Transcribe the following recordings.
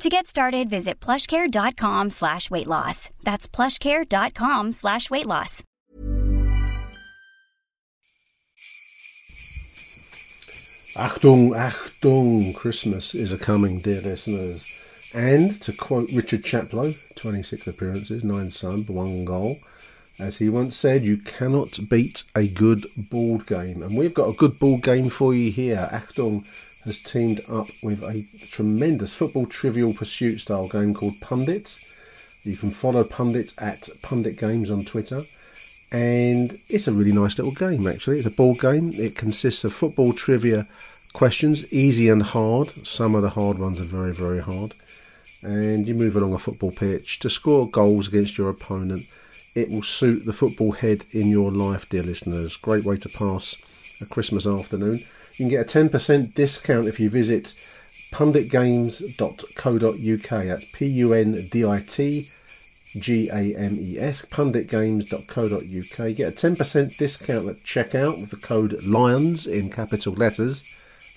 To get started, visit plushcare.com slash weight loss. That's plushcare.com slash weight loss. Achtung, Achtung, Christmas is a coming, dear listeners. And to quote Richard Chaplow, 26 appearances, 9 subs, 1 goal, as he once said, you cannot beat a good board game. And we've got a good board game for you here. Achtung has teamed up with a tremendous football trivial pursuit style game called Pundit. You can follow Pundit at Pundit Games on Twitter. And it's a really nice little game, actually. It's a board game. It consists of football trivia questions, easy and hard. Some of the hard ones are very, very hard. And you move along a football pitch to score goals against your opponent. It will suit the football head in your life, dear listeners. Great way to pass a Christmas afternoon. You can get a 10% discount if you visit punditgames.co.uk. That's P U N D I T G A M E S, punditgames.co.uk. Get a 10% discount at checkout with the code LIONS in capital letters.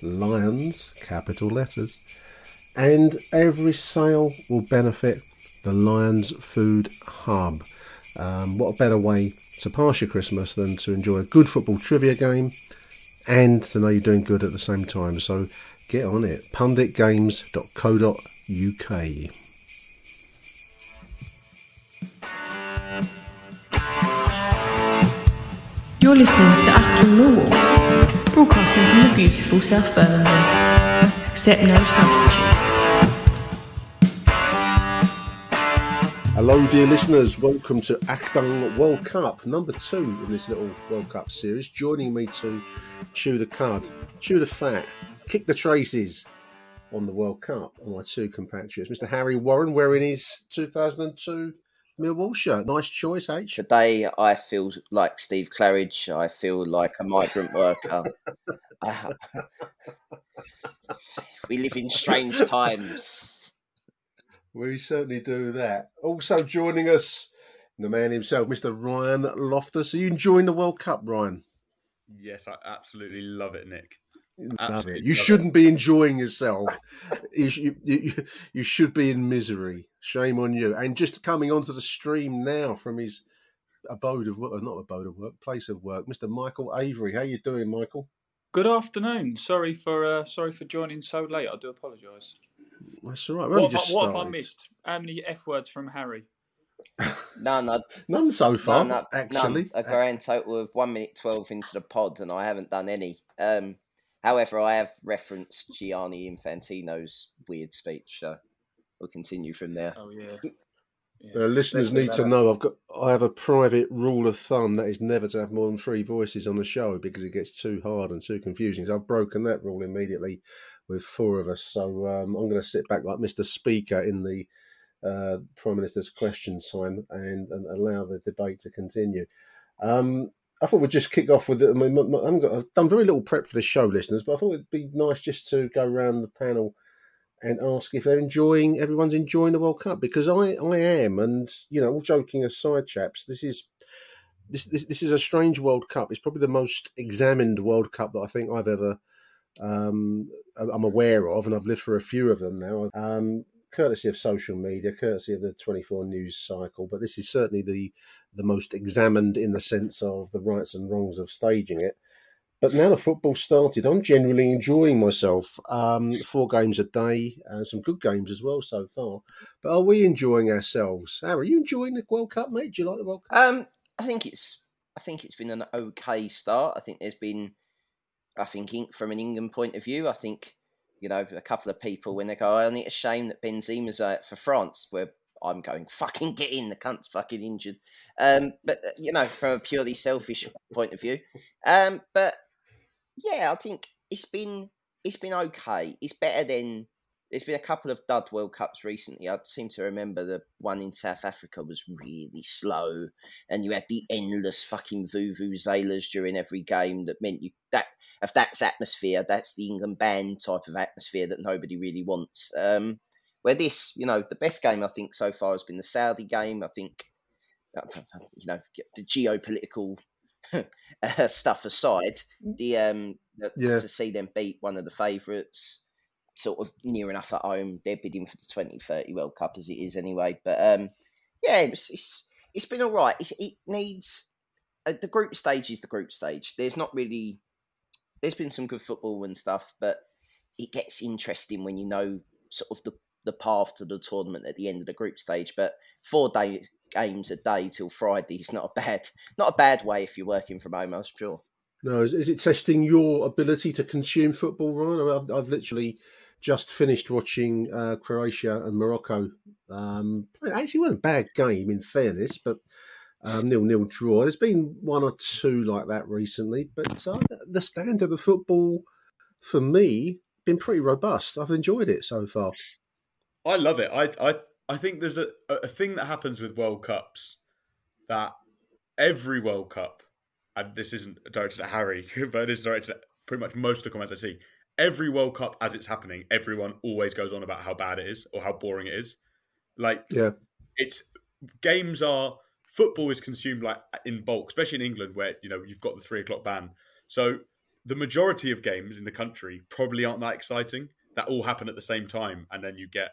Lions, capital letters. And every sale will benefit the Lions Food Hub. Um, what a better way to pass your Christmas than to enjoy a good football trivia game and to know you're doing good at the same time. So get on it. punditgames.co.uk. You're listening to Achtung Millwall, broadcasting from the beautiful South Birmingham. Accept no substitute. Hello, dear listeners. Welcome to Achtung World Cup, number two in this little World Cup series. Joining me to chew the cud, chew the fat, kick the traces on the World Cup are my two compatriots. Mr. Harry Warren wearing his 2002 Millwall shirt. Nice choice, H. Today, I feel like Steve Claridge. I feel like a migrant worker. Uh, we live in strange times. We certainly do that. Also joining us, the man himself, Mr. Ryan Loftus. Are you enjoying the World Cup, Ryan? Yes, I absolutely love it, Nick. Love it. You love shouldn't be enjoying yourself. you, you, you, you should be in misery. Shame on you. And just coming onto the stream now from his abode of work, not abode of work, place of work, Mr. Michael Avery. How you doing, Michael? Good afternoon. Sorry for uh, sorry for joining so late. I do apologise. That's all right. We only What, have I- just what have I missed? How many f words from Harry? None, I, None so far, none, I- actually. none. A grand total of one minute twelve into the pod, and I haven't done any. Um, however, I have referenced Gianni Infantino's weird speech, so we'll continue from there. Oh yeah. Uh, listeners need to know I've got I have a private rule of thumb that is never to have more than three voices on the show because it gets too hard and too confusing. So I've broken that rule immediately with four of us. So um, I'm going to sit back like Mr. Speaker in the uh, Prime Minister's question time and, and allow the debate to continue. Um, I thought we'd just kick off with. I mean, I I've done very little prep for the show, listeners, but I thought it'd be nice just to go around the panel and ask if they're enjoying. Everyone's enjoying the World Cup because I, I am, and you know, all joking aside, chaps, this is. This, this, this is a strange World Cup. It's probably the most examined World Cup that I think I've ever um, I'm aware of, and I've lived for a few of them now. Um, courtesy of social media, courtesy of the 24 news cycle, but this is certainly the the most examined in the sense of the rights and wrongs of staging it. But now the football started, I'm generally enjoying myself. Um, four games a day, uh, some good games as well so far. But are we enjoying ourselves? Harry, are you enjoying the World Cup, mate? Do you like the World Cup? Um, I think it's I think it's been an okay start. I think there's been I think from an England point of view, I think you know a couple of people when they go, "I think it's a shame that Benzema's out for France," where I'm going, "Fucking get in, the cunt's fucking injured." Um, but uh, you know, from a purely selfish point of view, um, but yeah, I think it's been it's been okay. It's better than there's been a couple of dud World Cups recently. I seem to remember the one in South Africa was really slow, and you had the endless fucking vuvuzelas during every game that meant you that if that's atmosphere, that's the England band type of atmosphere that nobody really wants. Um, where this, you know, the best game I think so far has been the Saudi game. I think, uh, you know, the geopolitical stuff aside, the um, yeah. to see them beat one of the favourites sort of near enough at home. They're bidding for the 2030 World Cup as it is anyway. But um, yeah, it's, it's, it's been all right. It's, it needs uh, the group stage is the group stage. There's not really there's been some good football and stuff, but it gets interesting when you know sort of the the path to the tournament at the end of the group stage. But four day games a day till Friday is not a bad not a bad way if you're working from home. I'm sure. No, is, is it testing your ability to consume football, Ryan? I've, I've literally just finished watching uh, Croatia and Morocco. Um, it actually wasn't a bad game, in fairness, but um, nil nil draw. There's been one or two like that recently, but uh, the standard of football for me been pretty robust. I've enjoyed it so far. I love it. I I I think there's a, a thing that happens with World Cups that every World Cup, and this isn't directed at Harry, but it is directed at pretty much most of the comments I see every World Cup as it's happening, everyone always goes on about how bad it is or how boring it is. Like, yeah, it's games are football is consumed like in bulk, especially in England where you know you've got the three o'clock ban. So the majority of games in the country probably aren't that exciting. That all happen at the same time, and then you get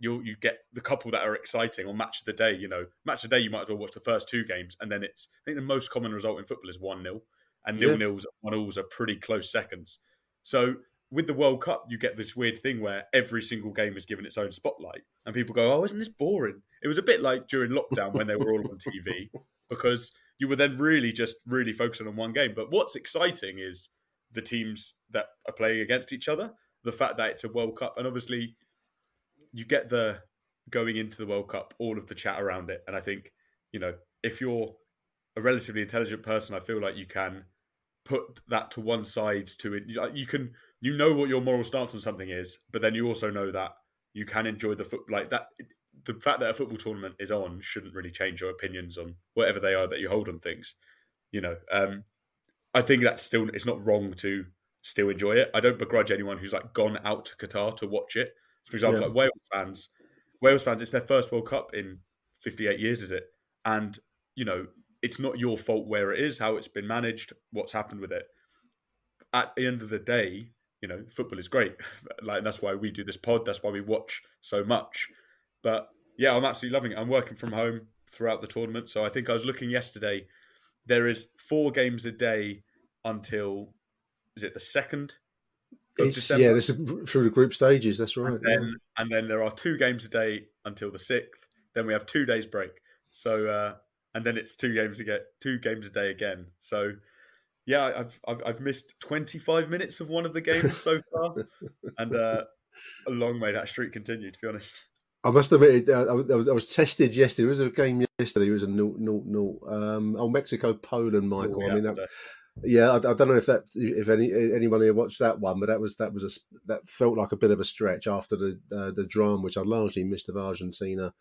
you you get the couple that are exciting on match of the day. You know, match of the day you might as well watch the first two games, and then it's I think the most common result in football is one 0 and nil nils one nils are pretty close seconds. So with the World Cup, you get this weird thing where every single game is given its own spotlight, and people go, "Oh, isn't this boring?" It was a bit like during lockdown when they were all on TV because you were then really just really focusing on one game. But what's exciting is the teams that are playing against each other, the fact that it's a World Cup, and obviously you get the going into the World Cup, all of the chat around it, and I think you know if you're a relatively intelligent person, I feel like you can put that to one side to it. You can you know what your moral stance on something is but then you also know that you can enjoy the foot like that the fact that a football tournament is on shouldn't really change your opinions on whatever they are that you hold on things you know um i think that's still it's not wrong to still enjoy it. I don't begrudge anyone who's like gone out to qatar to watch it. For example yeah. like wales fans wales fans it's their first world cup in 58 years is it? And you know it's not your fault where it is, how it's been managed, what's happened with it. At the end of the day, you know, football is great. like that's why we do this pod. That's why we watch so much. But yeah, I'm absolutely loving it. I'm working from home throughout the tournament. So I think I was looking yesterday. There is four games a day until is it the second? It's, yeah, this is through the group stages. That's right. And then, yeah. and then there are two games a day until the sixth. Then we have two days break. So uh, and then it's two games to get two games a day again. So yeah, I've I've, I've missed 25 minutes of one of the games so far, and uh, a long may that streak continue. To be honest. I must admit, uh, I, was, I was tested yesterday. There was a game yesterday. It was a no, no, no. Um, oh, Mexico, Poland, Michael. Oh, yeah, I mean, that, yeah, I, I, don't know if that, if any anyone here watched that one, but that was that was a that felt like a bit of a stretch after the uh, the drama, which I largely missed of Argentina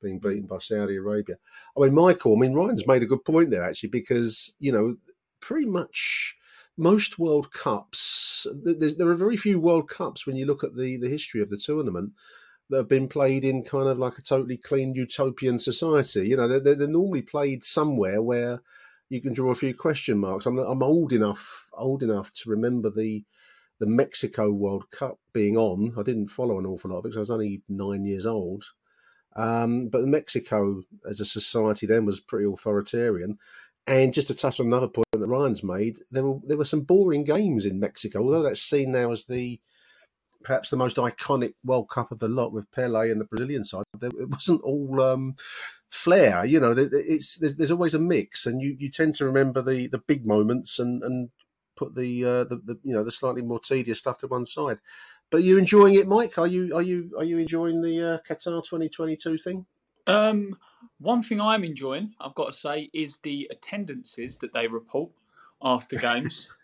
being beaten by Saudi Arabia. I mean, Michael, I mean, Ryan's made a good point there, actually, because, you know, pretty much most World Cups, there are very few World Cups when you look at the, the history of the tournament that have been played in kind of like a totally clean utopian society. You know, they're, they're normally played somewhere where you can draw a few question marks. I'm, I'm old enough, old enough to remember the the Mexico World Cup being on. I didn't follow an awful lot of it because I was only nine years old. Um, but Mexico as a society then was pretty authoritarian. And just to touch on another point that Ryan's made, there were there were some boring games in Mexico, although that's seen now as the perhaps the most iconic World Cup of the lot with Pele and the Brazilian side. It wasn't all um, flair. You know, it's there's, there's always a mix, and you, you tend to remember the, the big moments and, and put the, uh, the the you know the slightly more tedious stuff to one side. But are you enjoying it, Mike? Are you are you are you enjoying the uh, Qatar 2022 thing? Um, one thing I'm enjoying, I've got to say, is the attendances that they report after games.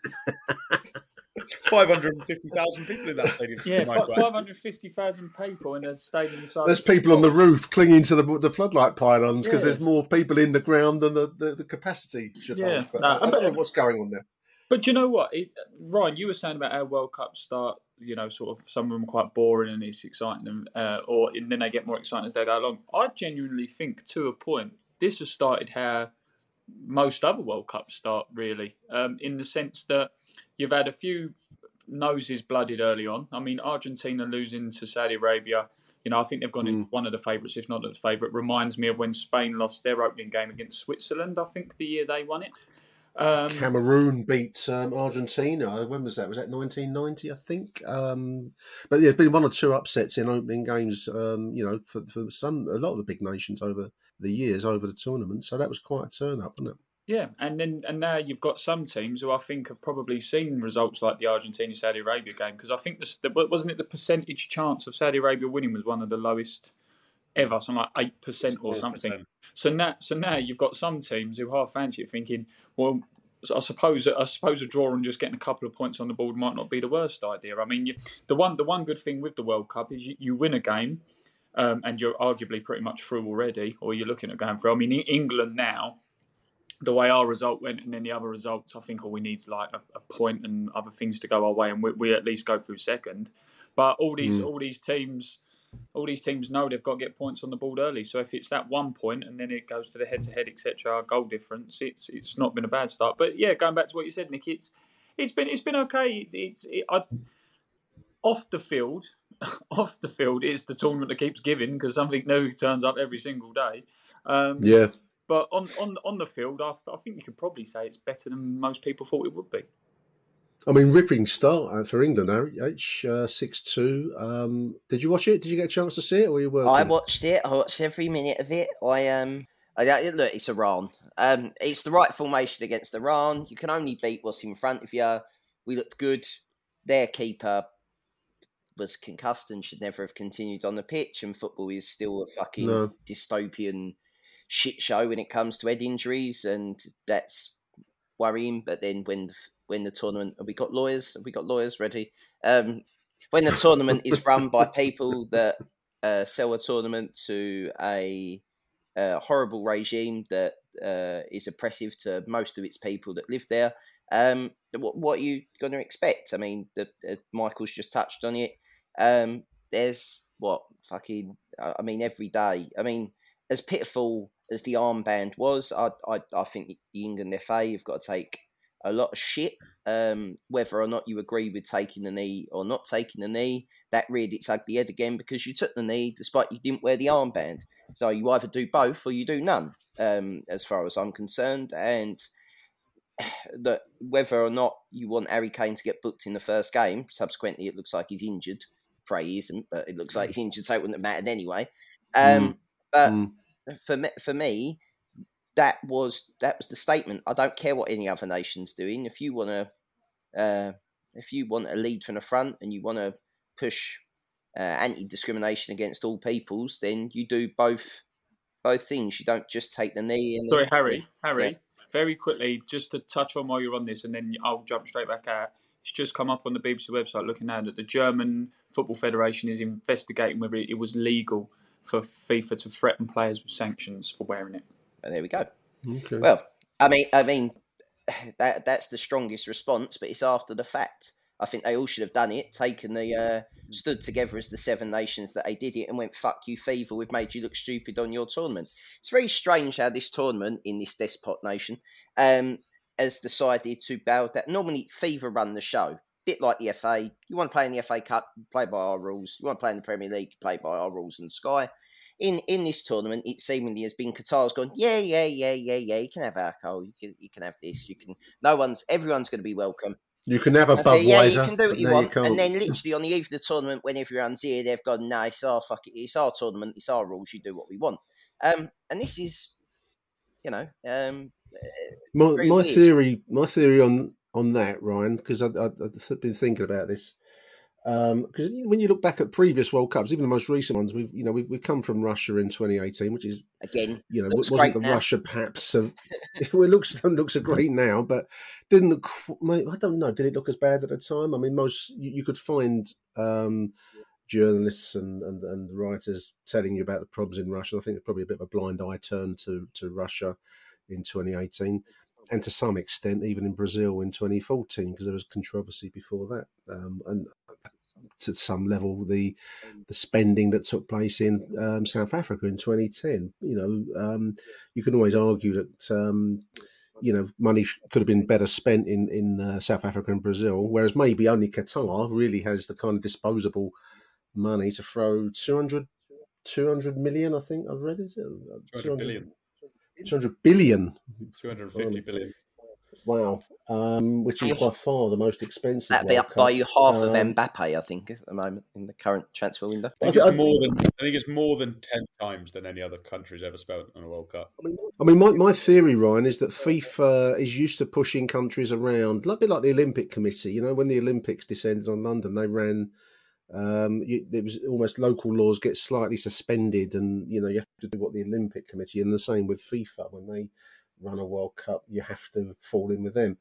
550,000 people in that stadium. Yeah, 550,000 people in a stadium. There's people on the roof clinging to the, the floodlight pylons because yeah. there's more people in the ground than the, the, the capacity should yeah. hold. But no, I, I don't know what's going on there. But you know what, it, Ryan? You were saying about how World Cup start. You know, sort of some of them are quite boring and it's exciting, uh, or and then they get more exciting as they go along. I genuinely think, to a point, this has started how most other World Cups start. Really, um, in the sense that you've had a few noses blooded early on. I mean, Argentina losing to Saudi Arabia. You know, I think they've gone mm. in one of the favourites, if not the favourite. Reminds me of when Spain lost their opening game against Switzerland. I think the year they won it. Um, Cameroon beat um, Argentina. When was that? Was that 1990? I think. Um, but yeah, there's been one or two upsets in opening games. Um, you know, for, for some a lot of the big nations over the years over the tournament. So that was quite a turn up, wasn't it? Yeah, and then and now you've got some teams who I think have probably seen results like the Argentina Saudi Arabia game because I think the, wasn't it the percentage chance of Saudi Arabia winning was one of the lowest ever, something like eight percent or something. So now, so now you've got some teams who half fancy it, thinking, well, I suppose I suppose a draw and just getting a couple of points on the board might not be the worst idea. I mean, you, the one the one good thing with the World Cup is you, you win a game, um, and you're arguably pretty much through already, or you're looking at going through. I mean, England now, the way our result went, and then the other results, I think all we need is like a, a point and other things to go our way, and we, we at least go through second. But all these mm. all these teams all these teams know they've got to get points on the board early. So if it's that one point and then it goes to the head-to-head, etc., goal difference, it's it's not been a bad start. But yeah, going back to what you said, Nick, it's it's been it's been okay. It's it, I, off the field, off the field, it's the tournament that keeps giving because something new turns up every single day. Um, yeah. But on on on the field, I, I think you could probably say it's better than most people thought it would be. I mean, ripping start uh, for England, H uh, six two. Um, did you watch it? Did you get a chance to see it, or you were? I watched it. I watched every minute of it. I um, I, look, it's Iran. Um, it's the right formation against Iran. You can only beat what's in front of you. We looked good. Their keeper was concussed and should never have continued on the pitch. And football is still a fucking no. dystopian shit show when it comes to head injuries, and that's worrying. But then when the when the tournament have we got lawyers? Have we got lawyers ready? Um, when the tournament is run by people that uh, sell a tournament to a, a horrible regime that uh, is oppressive to most of its people that live there. Um, what, what, are you going to expect? I mean, the, uh, Michael's just touched on it. Um, there's what fucking. I mean, every day. I mean, as pitiful as the armband was, I I, I think the England FA have got to take a lot of shit. Um, whether or not you agree with taking the knee or not taking the knee, that reared its ugly head again because you took the knee despite you didn't wear the armband. So you either do both or you do none, um, as far as I'm concerned. And that whether or not you want Harry Kane to get booked in the first game, subsequently it looks like he's injured. Pray he isn't, but it looks like he's injured, so it wouldn't have mattered anyway. Um, mm. But mm. for me, for me, that was that was the statement. I don't care what any other nation's doing. If you want to, uh, if you want to lead from the front and you want to push uh, anti-discrimination against all peoples, then you do both both things. You don't just take the knee. And Sorry, Harry. Harry, yeah. very quickly, just to touch on while you're on this, and then I'll jump straight back out. It's just come up on the BBC website looking now that the German Football Federation is investigating whether it was legal for FIFA to threaten players with sanctions for wearing it. And there we go. Okay. Well, I mean, I mean, that that's the strongest response, but it's after the fact. I think they all should have done it, taken the uh, stood together as the seven nations that they did it, and went "fuck you, FIFA. We've made you look stupid on your tournament. It's very strange how this tournament in this despot nation um, has decided to bow down. Normally, FIFA run the show, bit like the FA. You want to play in the FA Cup, play by our rules. You want to play in the Premier League, play by our rules and Sky in in this tournament, it seemingly has been Qatar's gone, yeah, yeah, yeah, yeah, yeah. You can have alcohol. You can you can have this. You can. No one's. Everyone's going to be welcome. You can have a Budweiser. yeah, you can do what you want. You and then literally on the eve of the tournament, when everyone's here, they've gone, no, it's our fuck it, it's our tournament, it's our rules. You do what we want. Um, and this is, you know, um, My my weird. theory, my theory on on that, Ryan, because I've been thinking about this. Because when you look back at previous World Cups, even the most recent ones, we've you know we've, we've come from Russia in 2018, which is again, you know wasn't the now. Russia perhaps of it looks it looks great now, but didn't look. I don't know. Did it look as bad at the time? I mean, most you, you could find um, journalists and, and and writers telling you about the problems in Russia. I think it's probably a bit of a blind eye turn to to Russia in 2018, and to some extent even in Brazil in 2014 because there was controversy before that, um, and to some level the the spending that took place in um, South Africa in 2010. You know, um, you can always argue that um, you know money sh- could have been better spent in in uh, South Africa and Brazil, whereas maybe only Qatar really has the kind of disposable money to throw 200, 200 million. I think I've read is it 200 billion. 200 billion. 250 billion. Wow, um, which is by far the most expensive. that'd be up by you half of Um, Mbappe, I think, at the moment in the current transfer window. I think I- it's more than I think it's more than ten times than any other country's ever spent on a World Cup. I mean, my, my theory, Ryan, is that FIFA is used to pushing countries around, a bit like the Olympic Committee. You know, when the Olympics descended on London, they ran. Um, you, there was almost local laws get slightly suspended, and you know you have to do what the Olympic Committee, and the same with FIFA when they run a World Cup, you have to fall in with them.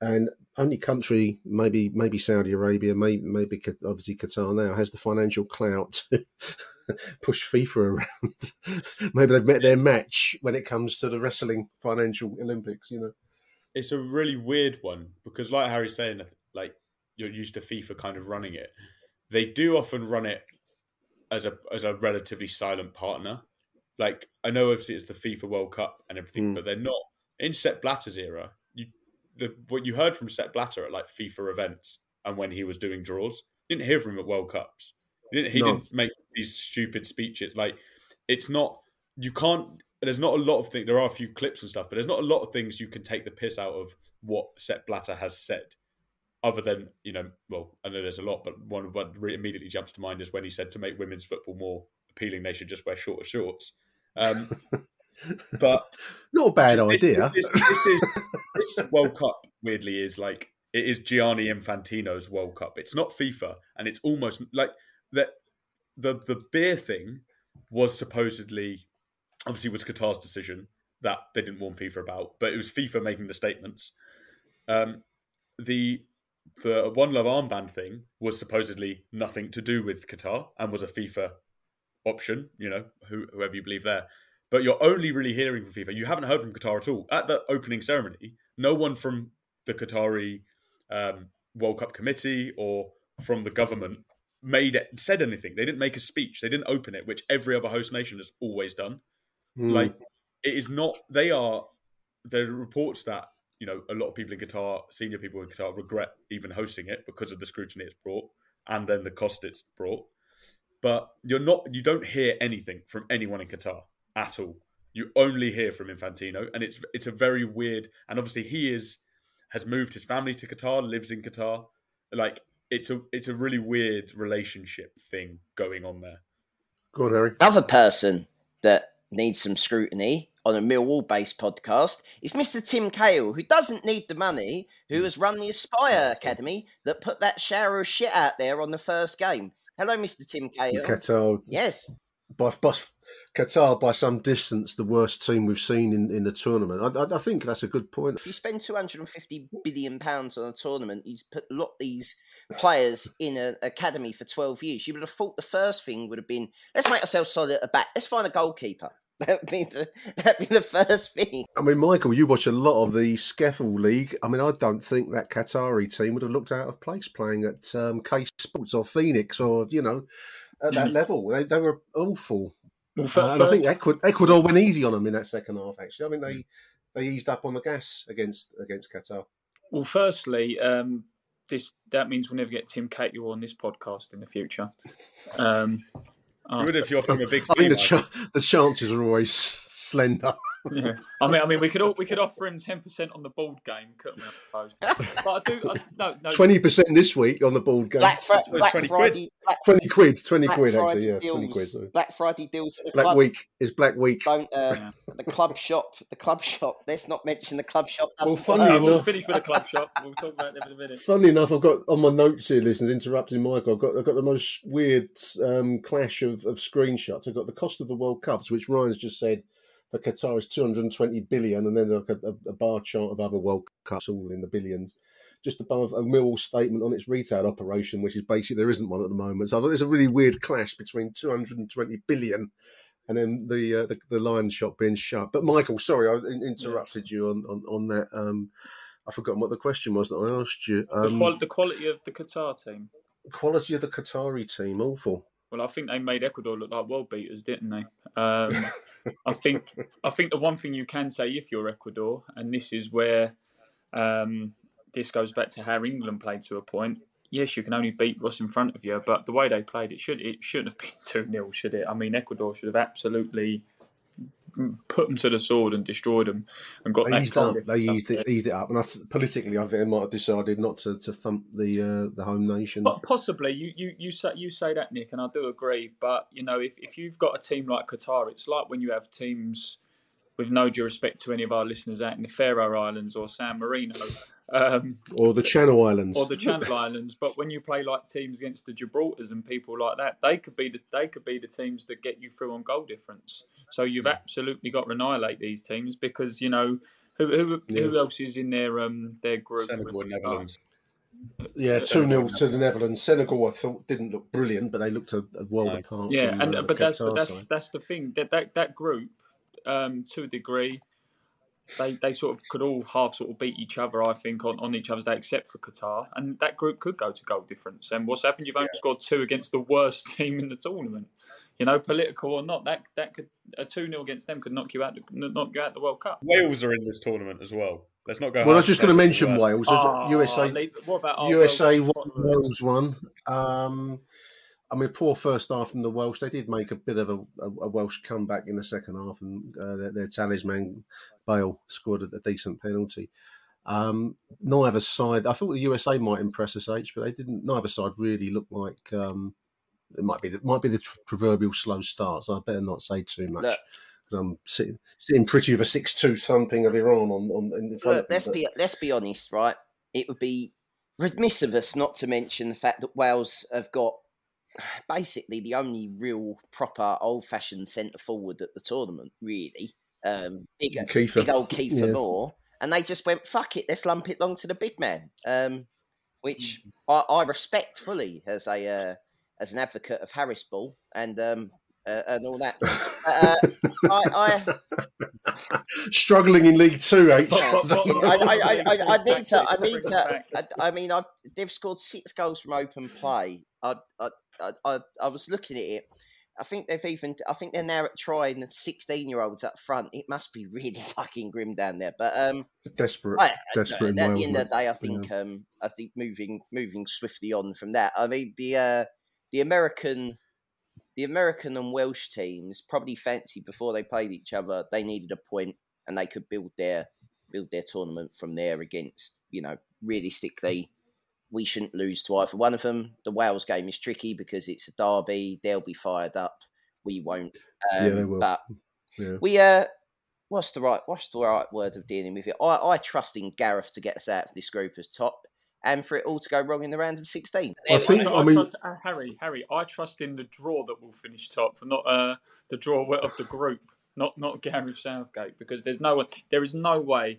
And only country, maybe maybe Saudi Arabia, maybe maybe obviously Qatar now has the financial clout to push FIFA around. maybe they've met their match when it comes to the wrestling financial Olympics. You know, It's a really weird one because, like Harry's saying, like you're used to FIFA kind of running it. They do often run it as a as a relatively silent partner. Like I know obviously it's the FIFA World Cup and everything, Mm. but they're not in Sepp Blatter's era. You the what you heard from Sepp Blatter at like FIFA events and when he was doing draws, you didn't hear from him at World Cups. He didn't, he No. didn't make these stupid speeches. Like it's not you can't. There's not a lot of things. There are a few clips and stuff, but there's not a lot of things you can take the piss out of what Sepp Blatter has said. Other than you know, well, I know there's a lot, but one what immediately jumps to mind is when he said to make women's football more appealing, they should just wear shorter shorts. Um, but not a bad this- idea. This, is, this, is, this World Cup, weirdly, is like it is Gianni Infantino's World Cup. It's not FIFA, and it's almost like that. The the beer thing was supposedly, obviously, was Qatar's decision that they didn't warn FIFA about, but it was FIFA making the statements. Um, the the One Love armband thing was supposedly nothing to do with Qatar and was a FIFA option. You know, who, whoever you believe there but you're only really hearing from FIFA. You haven't heard from Qatar at all. At the opening ceremony, no one from the Qatari um, World Cup committee or from the government made it, said anything. They didn't make a speech. They didn't open it, which every other host nation has always done. Mm. Like it is not. They are. There are reports that you know a lot of people in Qatar, senior people in Qatar, regret even hosting it because of the scrutiny it's brought and then the cost it's brought. But you're not. You don't hear anything from anyone in Qatar at all. You only hear from Infantino, and it's it's a very weird. And obviously, he is has moved his family to Qatar, lives in Qatar. Like it's a it's a really weird relationship thing going on there. Go on, Harry. Another person that needs some scrutiny on a Millwall based podcast is Mr. Tim Cahill, who doesn't need the money, who hmm. has run the Aspire Academy that put that shower of shit out there on the first game. Hello, Mr. Tim Cahill. Qatar, Yes. by, by Qatar by some distance the worst team we've seen in, in the tournament. I, I, I think that's a good point. If you spend 250 billion pounds on a tournament, you put a lot these players in an academy for 12 years. You would have thought the first thing would have been, let's make ourselves solid at back. Let's find a goalkeeper. That'd be the, that'd be the first thing. I mean, Michael, you watch a lot of the Skeffel League. I mean, I don't think that Qatari team would have looked out of place playing at um, K Sports or Phoenix or you know at that Mm. level. They, they were awful. Well, Uh, fir- and I think Ecuador, Ecuador went easy on them in that second half. Actually, I mean they they eased up on the gas against against Qatar. well, firstly, um, this that means we'll never get Tim Cahill on this podcast in the future. Um, You would if you're from a big I think the, ch- the chances are always slender. Yeah. I mean, I mean, we could all, we could offer him ten percent on the board game, couldn't we? I suppose. But I do. I, no, no. Twenty percent this week on the board game. Black, Fri- Black 20 quid. Friday, Black, Twenty quid. Twenty Black quid Friday actually. Yeah, deals, twenty quid. sorry. Black Friday deals at the Black club. week is Black Week. Don't uh, Yeah. the club shop. The club shop. Let's not mention the club shop. Well, doesn't funny Uh, work. we'll enough- finish with the club shop. We'll talk about them in a minute. Funnily enough, I've got on my notes here, listeners, interrupting Michael. I've got I've got the most weird um, clash of, of screenshots. I've got the cost of the World Cups, which Ryan's just said for Qatar is 220 billion, and then like a, a bar chart of other World Cups, all in the billions. Just above a Millwall statement on its retail operation, which is basically there isn't one at the moment. So I thought there's a really weird clash between 220 billion and then the uh, the, the Lions shop being shut. But Michael, sorry, I in- interrupted you on on, on that. Um, I've forgotten what the question was that I asked you. The, Um, qual- the quality of the Qatar team. quality of the Qatari team, awful. Well, I think they made Ecuador look like world beaters, didn't they? Um, I think I think the one thing you can say if you're Ecuador, and this is where um, this goes back to how England played to a point. Yes, you can only beat what's in front of you, but the way they played, it should it shouldn't have been two 0 should it? I mean, Ecuador should have absolutely put them to the sword and destroyed them and got They goal up. They eased it, eased it up, and I th- politically, I think they might have decided not to, to thump the uh, the home nation. But possibly, you, you, you say you say that, Nick, and I do agree. But you know, if, if you've got a team like Qatar, it's like when you have teams with no due respect to any of our listeners out in the Faroe Islands or San Marino um, or the Channel Islands, or the Channel Islands. But when you play like teams against the Gibraltars and people like that, they could be the they could be the teams that get you through on goal difference. So you've absolutely got to annihilate these teams because you know who who, who else is in their um their group? Senegal and Netherlands. yeah, two 0 to the Netherlands. Senegal, I thought didn't look brilliant, but they looked a, a world No. apart. Yeah, from, and uh, but that's but that's that's the thing that that that group, um, to a degree, they they sort of could all half sort of beat each other. I think on, on each other's day, except for Qatar, and that group could go to goal difference. And what's happened? You've only scored two against the worst team in the tournament. You know, political or not, that that could a two 0 against them could knock you out the, knock you out the World Cup. Wales are in this tournament as well. Let's not go. Well, I was just going to mention worse. Wales. Ah, USA, what about USA World won, Cup followers? Wales won. Um, I mean, poor first half from the Welsh. They did make a bit of a, a, a Welsh comeback in the second half, and uh, their, their talisman Bale scored a, a decent penalty. Um, neither side. I thought the USA might impress us, H, but they didn't. Neither side really looked like. Um, it might be. It might be the tr- proverbial slow start. So I better not say too much. Look. I'm sitting, sitting pretty with a six-two thumping of Iran on, on in front Look, let's be let's be honest, right? It would be remiss of us not to mention the fact that Wales have got basically the only real proper old-fashioned centre forward at the tournament, really. Um, big, Kiefer. big old Kiefer Yeah. Moore, and they just went fuck it, let's lump it long to the big man, um, which I, I respect fully as a uh, as an advocate of Harris Ball and um, uh, and all that. uh, I, I struggling in League Two, H. I, I, I, I, I need to. I need to. I, I mean, I've, they've scored six goals from open play. I, I, I, I, I was looking at it. I think they've even. I think they're now trying sixteen-year-olds up front. It must be really fucking grim down there. But um, desperate, I, desperate. in at the end of the day, I think um, I think moving moving swiftly on from that. I mean, the uh, the American. The American and Welsh teams probably fancied before they played each other. They needed a point, and they could build their build their tournament from there. Against you know, realistically, we shouldn't lose to either one of them. The Wales game is tricky because it's a derby. They'll be fired up. We won't. Um, Yeah, they will. But Yeah. we uh, what's the right what's the right word of dealing with it? I, I trust in Gareth to get us out of this group as top, and for it all to go wrong in the round of sixteen. I think- I, I mean- trust, uh, Harry, Harry, I trust in the draw that will finish top, not uh, the draw of the group, not not Gareth Southgate, because there's no one, there is no way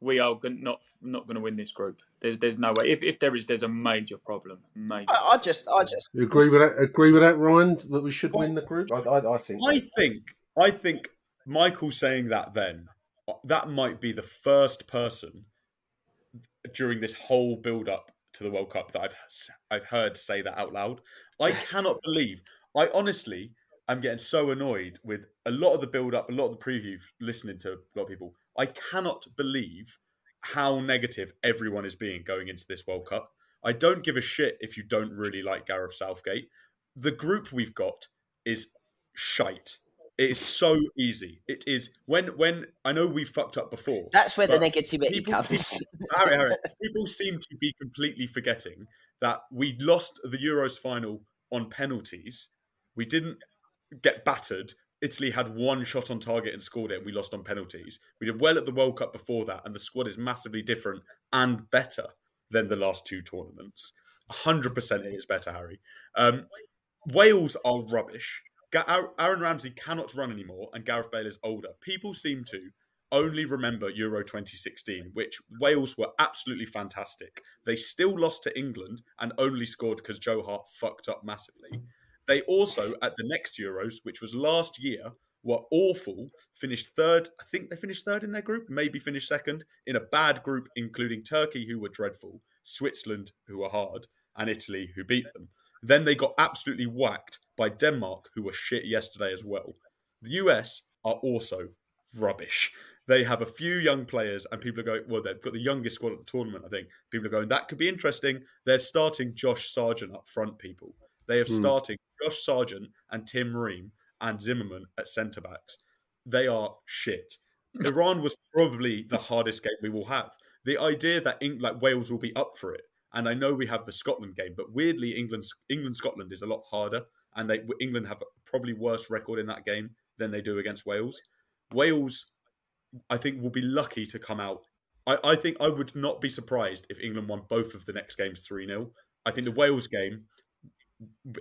we are not not going to win this group. There's there's no way. If if there is, there's a major problem. Major. I, I just I just You agree with that? Agree with that, Ryan? That we should win the group? I, I, I think. I think I think Michael saying that then uh, that might be the first person during this whole build up to the World Cup that I've I've heard say that out loud. I cannot believe. I honestly am getting so annoyed with a lot of the build up, a lot of the preview, listening to a lot of people. I cannot believe how negative everyone is being going into this World Cup. I don't give a shit if you don't really like Gareth Southgate. The group we've got is shite. It is so easy. It is when when I know we fucked up before. That's where the negativity people- comes. Harry, Harry, people seem to be completely forgetting that we lost the Euros final on penalties. We didn't get battered. Italy had one shot on target and scored it, and we lost on penalties. We did well at the World Cup before that, and the squad is massively different and better than the last two tournaments. 100% it is better, Harry. Um, Wales are rubbish. Aaron Ramsey cannot run anymore, and Gareth Bale is older. People seem to only remember Euro 2016, which Wales were absolutely fantastic. They still lost to England and only scored because Joe Hart fucked up massively. They also, at the next Euros, which was last year, were awful. Finished third. I think they finished third in their group, maybe finished second in a bad group, including Turkey, who were dreadful, Switzerland, who were hard, and Italy, who beat them. Then they got absolutely whacked by Denmark, who were shit yesterday as well. The US are also rubbish. They have a few young players, and people are going, well, they've got the youngest squad at the tournament, I think. People are going, that could be interesting. They're starting Josh Sargent up front, people. They have Hmm. starting Josh Sargent and Tim Ream and Zimmermann at centre backs. They are shit. Iran was probably the hardest game we will have. The idea that Eng- like Wales will be up for it, and I know we have the Scotland game, but weirdly England England Scotland is a lot harder, and they England have a probably worse record in that game than they do against Wales. Wales, I think, will be lucky to come out. I, I think I would not be surprised if England won both of the next games three 0 I think the Wales game,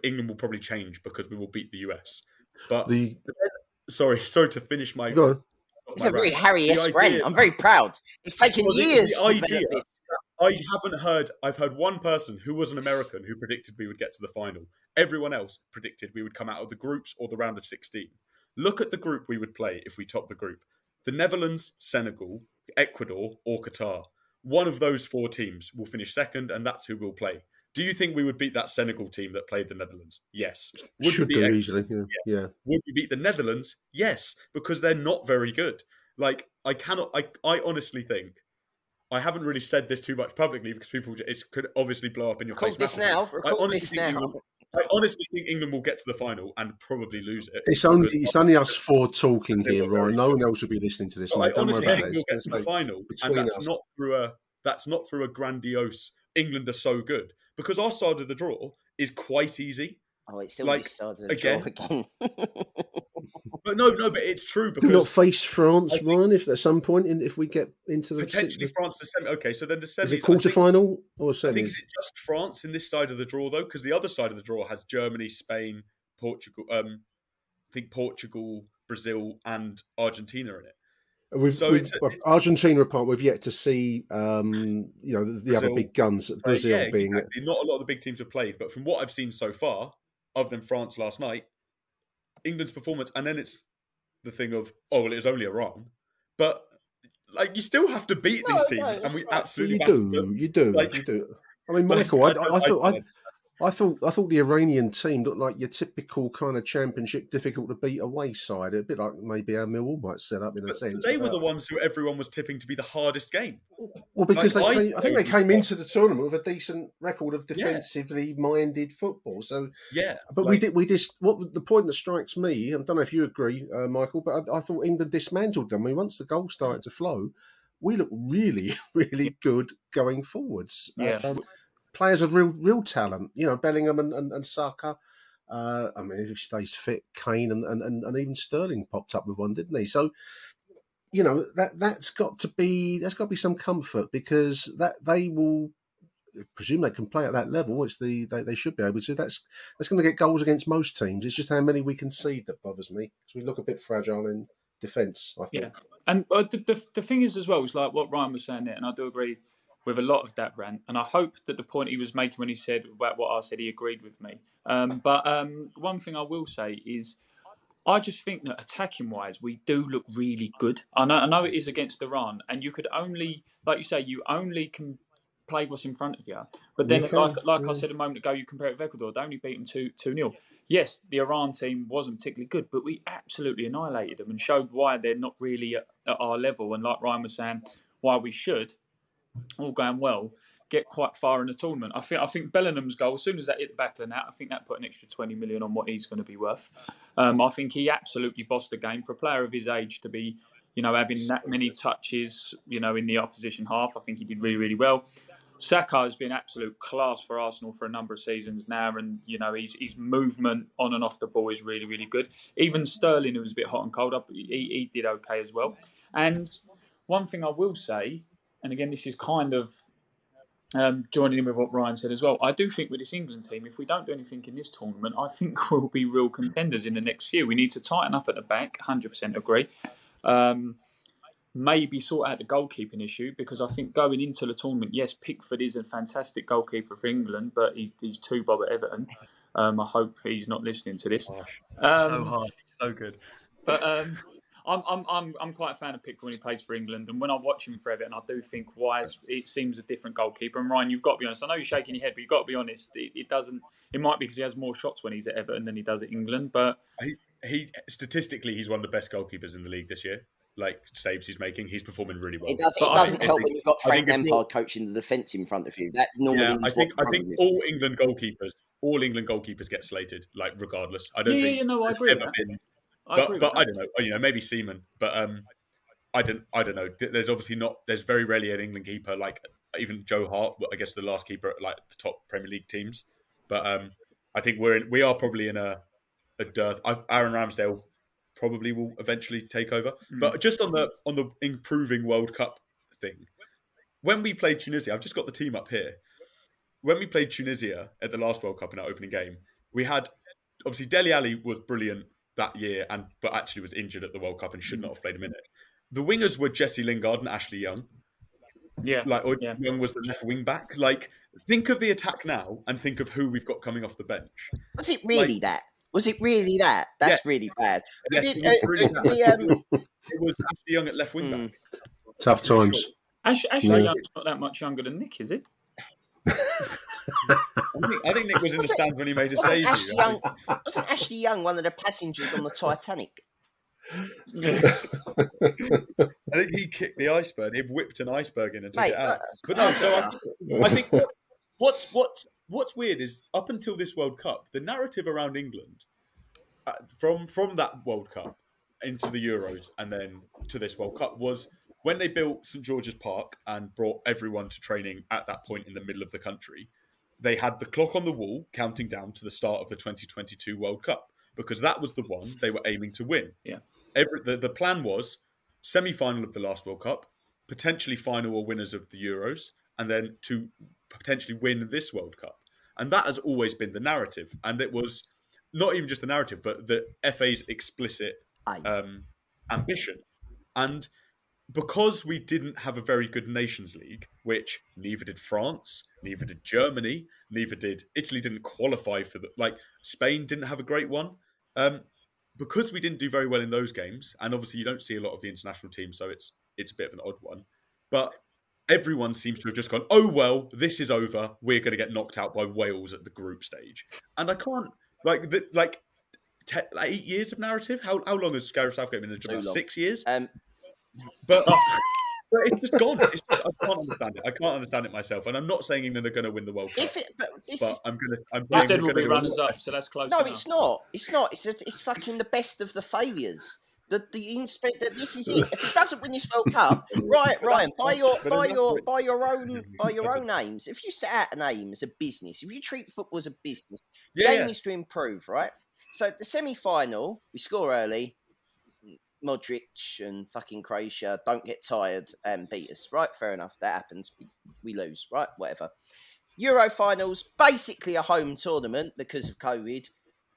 England will probably change because we will beat the US. But The sorry, sorry to finish my. go on. It's a very rant. Harry S. rant. idea- I'm very proud. It's taken Well, years the to idea- this. I haven't heard. I've heard one person who was an American who predicted we would get to the final. Everyone else predicted we would come out of the groups or the round of 16. Look at the group we would play if we top the group: the Netherlands, Senegal, Ecuador, or Qatar. One of those four teams will finish second, and that's who we'll play. Do you think we would beat that Senegal team that played the Netherlands? Yes. Would Should we do beat easily. Yeah. yeah. would we beat the Netherlands? Yes, because they're not very good. Like I cannot. I I honestly think. I haven't really said this too much publicly because people it could obviously blow up in your Record face. this now. I Record honestly this think now. England, I honestly think England will get to the final and probably lose it. It's only it's only us four talking here, not Ryan. No one else will be listening to this, But I mate. Don't worry honestly about think that. we'll get It's to gonna the final, and that's us. not through a that's not through a grandiose. England are so good because our side of the draw is quite easy. Oh, it's still Like, like, started the again- draw again. But no, no, but it's true Do we not face France, I Ryan. If at some point, in, if we get into the, potentially the France the semi. Okay, so then the semis. is it I quarter think- final or I think semis? is it just France in this side of the draw though, because the other side of the draw has Germany, Spain, Portugal. Um, I think Portugal, Brazil, and Argentina in it. We've, so we've it's- well, Argentina apart. We've yet to see, um, you know, the, the other big guns. Uh, Brazil yeah, being exactly. not a lot of the big teams have played, but from what I've seen so far, other than France last night, England's performance, and then it's the thing of oh well, it was only Iran, but like you still have to beat No, these no, teams, and we right. Absolutely you do, them. you do, Like- you do. I mean, Michael, I, don't- I, thought, I, don't- I thought, I thought the Iranian team looked like your typical kind of championship, difficult to beat away side. A bit like maybe how Millwall might set up in a sense. they were the ones who everyone was tipping to be the hardest game. Well, because Like, they I came, I think they came into the tournament with a decent record of Yeah. defensively minded football. So, Yeah, but we did. We just what the point that strikes me. I don't know if you agree, uh, Michael, but I, I thought England dismantled them. I mean, once the goal started to flow, we looked really, really good going forwards. Yeah. um, players of real, real talent. You know, Bellingham and and, and Saka. Uh, I mean, if he stays fit, Kane and, and, and, even Sterling popped up with one, didn't he? So, you know that that's got to be that's got to be some comfort because that they will I presume they can play at that level, which the they, they should be able to. That's that's going to get goals against most teams. It's just how many we concede that bothers me because we look a bit fragile in defence. I think. Yeah. And uh, the, the the thing is as well, is like what Ryan was saying there, and I do agree with a lot of that rant. And I hope that the point he was making when he said about what I said, he agreed with me. Um, but um, one thing I will say is, I just think that attacking wise, we do look really good. I know, I know it is against Iran, and you could only, like you say, you only can play what's in front of you. But then, can, like, like I said a moment ago, you compare it with Ecuador, they only beat them 2 2 0. Yes, the Iran team wasn't particularly good, but we absolutely annihilated them and showed why they're not really at, at our level. And like Ryan was saying, why we should, all going well, get quite far in the tournament. I think I think Bellingham's goal, as soon as that hit the back of the net, I think that put an extra twenty million on what he's going to be worth. Um, I think he absolutely bossed the game for a player of his age to be, you know, having that many touches, you know, in the opposition half. I think he did really really well. Saka has been absolute class for Arsenal for a number of seasons now, and you know his his movement on and off the ball is really really good. Even Sterling, who was a bit hot and cold up, he, he did okay as well. And one thing I will say, and again this is kind of um, joining in with what Ryan said as well, I do think with this England team, if we don't do anything in this tournament, I think we'll be real contenders in the next year. We need to tighten up at the back, 100% agree. Um, maybe sort out the goalkeeping issue because I think going into the tournament, yes, Pickford is a fantastic goalkeeper for England, but he, he's too bob at Everton. Um, I hope he's not listening to this. Um, so hard, so good. But um, I'm, I'm, I'm, I'm quite a fan of Pickford when he plays for England, and when I watch him for Everton, I do think Wise it seems a different goalkeeper. And Ryan, you've got to be honest. I know you're shaking your head, but you've got to be honest. It, it doesn't. It might be because he has more shots when he's at Everton than he does at England, but he, he statistically he's one of the best goalkeepers in the league this year like saves he's making, he's performing really well. It, does, it doesn't help when you've got Frank Lampard coaching the defence in front of you. That normally yeah, I think I think all England goalkeepers, all England goalkeepers get slated, like regardless. I don't yeah, think. Yeah, no, I agree. With that. Been, I but but I don't know. You know, maybe Seaman, but um, I don't. I don't know. There's obviously not. There's very rarely an England keeper like even Joe Hart. I guess the last keeper at like the top Premier League teams. But um, I think we're in, we are probably in a a dearth. I, Aaron Ramsdale probably will eventually take over. Mm. But just on the on the improving World Cup thing, when we played Tunisia, I've just got the team up here. When we played Tunisia at the last World Cup in our opening game, we had obviously Dele Alli was brilliant that year, and but actually was injured at the World Cup and should not have played a minute. The wingers were Jesse Lingard and Ashley Young. Yeah, like or yeah. Young was the left wing back. Like, think of the attack now, and think of who we've got coming off the bench. Was it really like, that? Was it really that? That's yeah. really bad. Yes, did, it, was uh, the, um... it was Ashley Young at left wing back. Mm. Tough times. Ash, Ashley yeah. Young's not that much younger than Nick, is he? I, think, I think Nick was in was the stands when he made his debut. Ashley Young, wasn't Ashley Young one of the passengers on the Titanic? I think he kicked the iceberg. He whipped an iceberg in and took Mate, it out. But no, so I, I think what's what's what's weird is up until this World Cup, the narrative around England uh, from from that World Cup into the Euros and then to this World Cup was when they built St George's Park and brought everyone to training at that point in the middle of the country. They had the clock on the wall counting down to the start of the 2022 World Cup because that was the one they were aiming to win. Yeah. Every, the, the plan was semi final of the last World Cup, potentially final or winners of the Euros, and then to potentially win this World Cup. And that has always been the narrative. And it was not even just the narrative, but the FA's explicit um, ambition. And because we didn't have a very good Nations League, which neither did France, neither did Germany, neither did Italy, didn't qualify for the like Spain didn't have a great one. Um, because we didn't do very well in those games, and obviously you don't see a lot of the international teams, so it's it's a bit of an odd one. But everyone seems to have just gone, oh, well, this is over. We're going to get knocked out by Wales at the group stage. And I can't, like, the, like, te- like eight years of narrative? How, how long has Gareth Southgate been in the job? Six years? Um, but, uh, but it's just gone. It's just, I can't understand it. I can't understand it myself. And I'm not saying England are going to win the World Cup. If it, but this but is, I'm going to. I'm Instead, we'll be runners up, so that's close. No, enough. it's not. It's not. It's a, it's fucking the best of the failures the the inspector. This is it. If he doesn't win this World Cup, right, Ryan, by your by your by your own by your own aims. If you set out an aim as a business, if you treat football as a business, the yeah, aim is to improve, right? So the semi final, we score early. Modric and fucking Croatia don't get tired and beat us, right? Fair enough. That happens. We, lose, right? Whatever. Euro finals, basically a home tournament because of COVID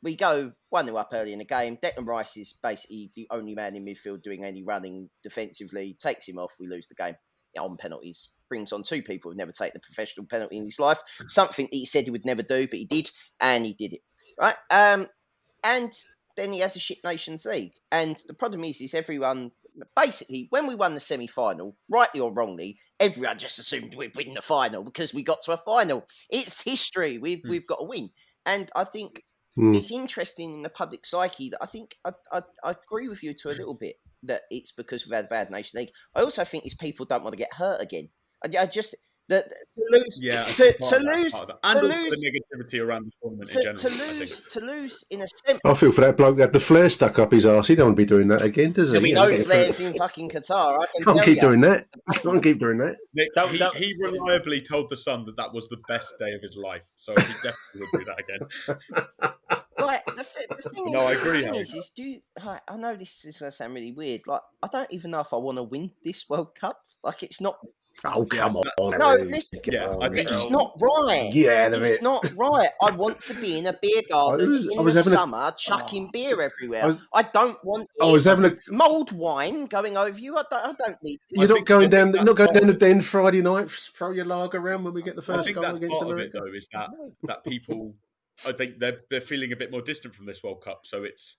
we go 1 0 up early in the game. Declan Rice is basically the only man in midfield doing any running defensively. Takes him off. We lose the game on penalties. Brings on two people who've never taken a professional penalty in his life. Something he said he would never do, but he did, and he did it. Right? Um, and then he has a shit Nations League. And the problem is, is everyone basically, when we won the semi final, rightly or wrongly, everyone just assumed we'd win the final because we got to a final. It's history. We've, hmm. we've got to win. And I think Mm. It's interesting in the public psyche that I think I, I, I, agree with you to a little bit that it's because we've had a bad nation league. I also think these people don't want to get hurt again. I, I just that to lose, Yeah, to, to lose, part of that. and to lose, the negativity around the tournament to, in general. to I lose, to lose in a semi. I feel for that bloke that had the flare stuck up his arse. He don't want to be doing that again, does he? There'll be no know, get flares in fucking Qatar. I can Can't tell keep you. doing that. You can't keep doing that. Nick, That- he, that- he reliably told the Sun that that was the best day of his life, so he definitely would do that again. Like the, th- the thing No, is, I agree, The thing is, is do like, I know this is going to sound really weird. Like I don't even know if I want to win this World Cup. Like it's not. Oh, come Yeah, on. No, Harry. listen. Yeah, on, I It's so. not right. Yeah, It's it. not right. I want to be in a beer garden was- I in was the having a- summer, ah. chucking beer everywhere. I I, don't want I was having a. mulled wine going over you. I don't. I don't need. You're not going down. think You're not going down the den Friday night. Throw your lager around when we get the I first think goal that's against part of it, America. though, is that No. that people, I think they're they're feeling a bit more distant from this World Cup, so it's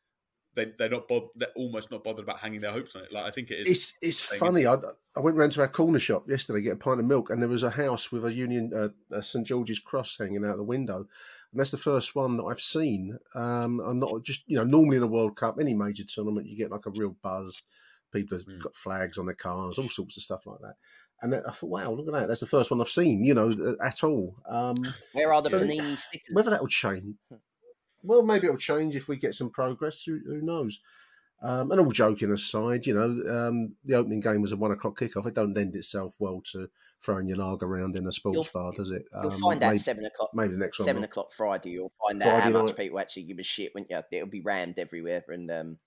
they they're not bod- they're almost not bothered about hanging their hopes on it. Like I think it is. It's it's Same funny. I, I went round to our corner shop yesterday to get a pint of milk, and there was a house with a Union uh, a St George's cross hanging out the window, and that's the first one that I've seen. Um, I'm not just you know normally in a World Cup, any major tournament, you get like a real buzz. People have Mm. got flags on their cars, all sorts of stuff like that. And I thought, wow, look at that! That's the first one I've seen, you know, uh, at all. Um, Where are the So- panini stickers? whether that will change, well, maybe it'll change if we get some progress. Who, who knows? Um, and all joking aside, you know, um, the opening game was a one o'clock kickoff. It don't lend itself well to throwing your lager around in a sports You'll- bar, does it? You'll Um, find out maybe, seven o'clock. maybe the next one. Seven o'clock Friday, you'll find out how Friday much night. people actually give a shit. Won't you? It'll be rammed everywhere, and um,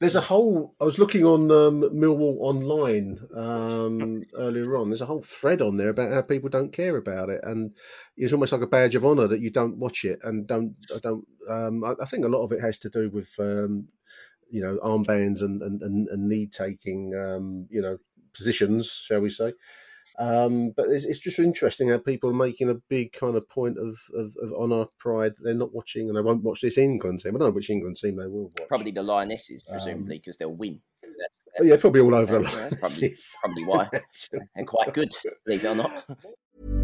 There's a whole. I was looking on um, Millwall online um, earlier on. There's a whole thread on there about how people don't care about it, and it's almost like a badge of honour that you don't watch it and don't. I don't. Um, I, I think a lot of it has to do with um, you know armbands and and, and, and knee taking um, you know positions, shall we say. Um, but it's, it's just interesting how people are making a big kind of point of, of, of honour, pride. They're not watching and they won't watch this England team. I don't know which England team they will watch. probably the Lionesses, Um, presumably, because they'll win. That's, Oh, yeah, probably all over the that's probably- probably why. and quite good, believe it or not.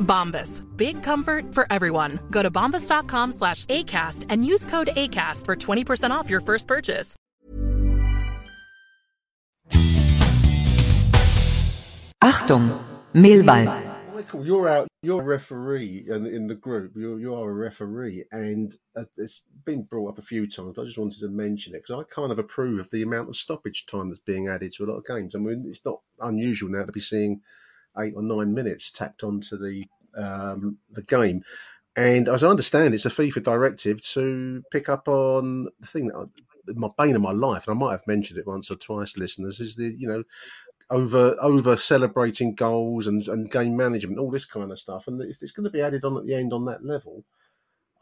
Bombas. Big comfort for everyone. Go to bombas.com slash ACAST and use code ACAST for 20% off your first purchase. Achtung, Mehlball. Michael, you're out. You're a referee in, in the group. You you are a referee, and uh, it's been brought up a few times. I just wanted to mention it because I kind of approve of the amount of stoppage time that's being added to a lot of games. I mean, it's not unusual now to be seeing eight or nine minutes tacked onto the um, the game. And as I understand, it's a FIFA directive to pick up on the thing that I, my bane of my life, and I might have mentioned it once or twice, listeners, is the you know over over celebrating goals and, and game management, all this kind of stuff. And if it's going to be added on at the end on that level,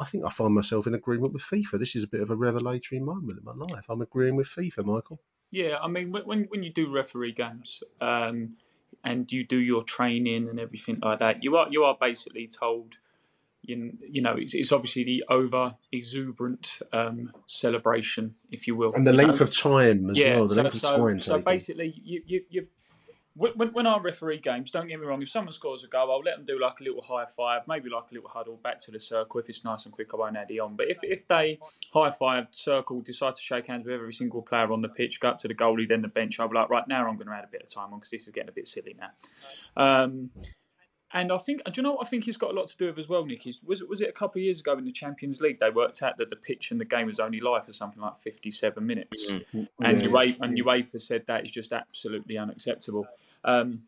I think I find myself in agreement with FIFA. This is a bit of a revelatory moment in my life. I'm agreeing with FIFA, Michael. Yeah, I mean, when- when you do referee games um, and you do your training and everything like that, you are you are basically told, you, you know, it's, it's obviously the over exuberant um, celebration, if you will, And the length know. of time as well, the so, length of so, time so taken. basically, you, you you when, when I referee games, don't get me wrong. If someone scores a goal, I'll let them do like a little high five, maybe like a little huddle back to the circle. If it's nice and quick, I won't add it on. But if, if they high five, circle, decide to shake hands with every single player on the pitch, go up to the goalie, then the bench, I'll be like, right now I'm going to add a bit of time on because this is getting a bit silly now. Um, and I think, do you know what I think it's got a lot to do with as well, Nick? Is, was, it, was it a couple of years ago in the Champions League they worked out that the pitch and the game was only live for something like 57 minutes? Mm-hmm. And, Yeah. UEFA, and UEFA said that is just absolutely unacceptable. Um,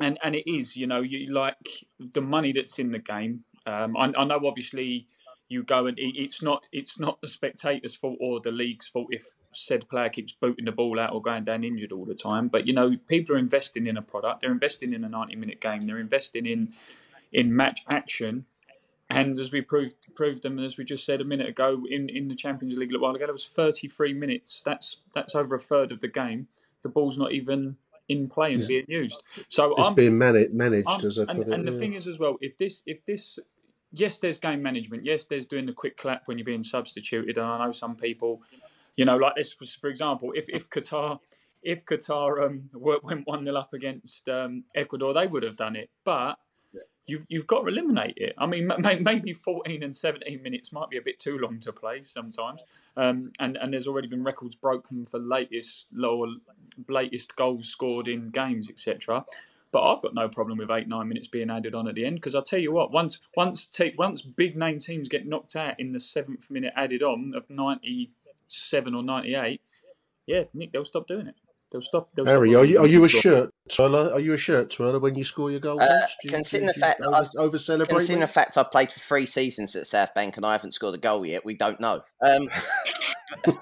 and and it is, you know, you like the money that's in the game. Um, I, I know, obviously, you go and it, it's not it's not the spectators' fault or the league's fault if said player keeps booting the ball out or going down injured all the time. But you know, people are investing in a product. They're investing in a ninety-minute game. They're investing in in match action. And as we proved proved them, as we just said a minute ago, in, in the Champions League a little while ago, there was 33 minutes. That's that's over a third of the game. The ball's not even in play and It's- being used. So It's I'm, being managed, managed I'm- as I and, put it. and the yeah. thing is as well, if this if this yes, there's game management. Yes, there's doing the quick clap when you're being substituted. And I know some people, you know, like this was for example, if if Qatar if Qatar um, went one 0 up against um, Ecuador, they would have done it, but. You've, you've got to eliminate it. I mean, ma- ma- maybe 14 and 17 minutes might be a bit too long to play sometimes. Um, and, and there's already been records broken for latest lower, latest goals scored in games, etc. But I've got no problem with eight nine minutes being added on at the end because I tell you what, once once te- once big name teams get knocked out in the seventh minute added on of ninety seven or ninety eight, yeah, Nick, they'll stop doing it. They'll stop. They'll Harry, stop are you are you a shirt twirler? Are you a shirt twirler when you score your goal? Uh, you- considering do the fact that over, I've over celebrate, considering the fact I've played for three seasons at South Bank and I haven't scored a goal yet, we don't know. Um,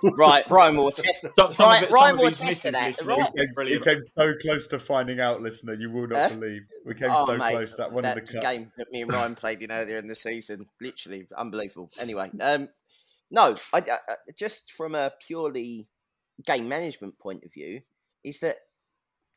right, Ryan will attest. Some- some of Ryan, it- Ryan will these attest to misses, that. Right. We came, we came so close to finding out, listener. You will not Huh? believe. We came Oh, so mate, close. That one that in the cup. game that me and Ryan played in earlier in the season, literally unbelievable. Anyway, um, no, I, I, I- just from a purely game management point of view, is that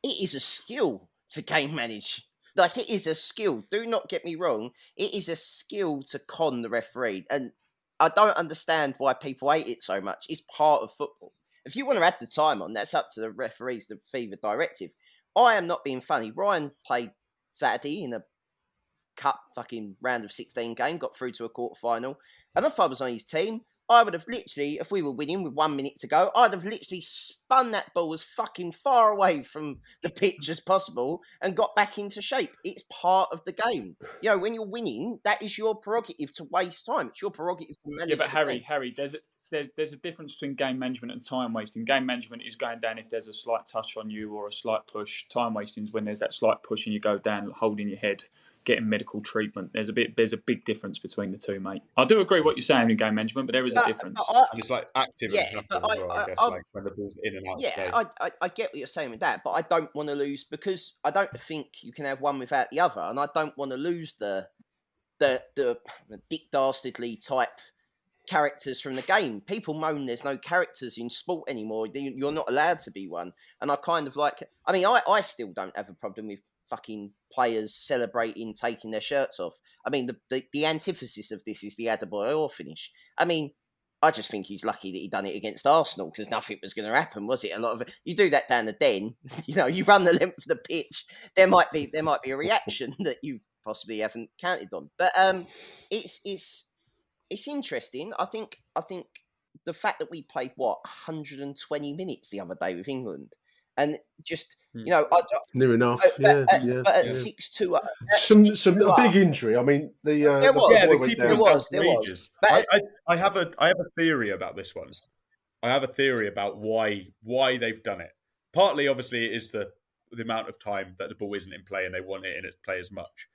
it is a skill to game manage. Like it is a skill. Do not get me wrong. It is a skill to con the referee, and I don't understand why people hate it so much. It's part of football. If you want to add the time on, that's up to the referees, the FIFA directive. I am not being funny. Ryan played Saturday in a cup fucking round of 16 game, got through to a quarter final. And if I was on his team, I would have literally, if we were winning with one minute to go, I'd have literally spun that ball as fucking far away from the pitch as possible and got back into shape. It's part of the game. You know, when you're winning, that is your prerogative to waste time. It's your prerogative to manage. Yeah, but Harry, game. Harry, there's a, there's there's a difference between game management and time wasting. Game management is going down if there's a slight touch on you or a slight push. Time wasting is when there's that slight push and you go down, holding your head, getting medical treatment. There's a bit there's a big difference between the two, mate. I do agree what you're saying in game management, but there is a difference. I- And it's like active Yeah, and but I- well, I- I, guess, I- like when the ball's in and out. Yeah. I, I, I get what you're saying with that, but I don't want to lose because I don't think you can have one without the other, and I don't want to lose the the the Dick Dastardly type characters from the game. People moan there's no characters in sport anymore. You- You're not allowed to be one, and I kind of like. I mean, I, I still don't have a problem with fucking players celebrating taking their shirts off. I mean, the the, the antithesis of this is the Adebayor or finish. I mean, I just think he's lucky that he done it against Arsenal because nothing was going to happen, was it? A lot of. You do that down the den, you know, you run the length of the pitch. There might be there might be a reaction that you possibly haven't counted on. But um, it's it's it's interesting. I think I think the fact that we played what 120 minutes the other day with England, and just you know, I, Near enough, but, yeah, but, at- yeah. but at yeah. six two, uh, Some, some a big injury. I mean, the uh, There the was. boy yeah, they went down. There was, there was. But- I, I, I have a I have a theory about this one. I have a theory about why why they've done it. Partly, obviously, it is the the amount of time that the ball isn't in play and they want it in its play as much.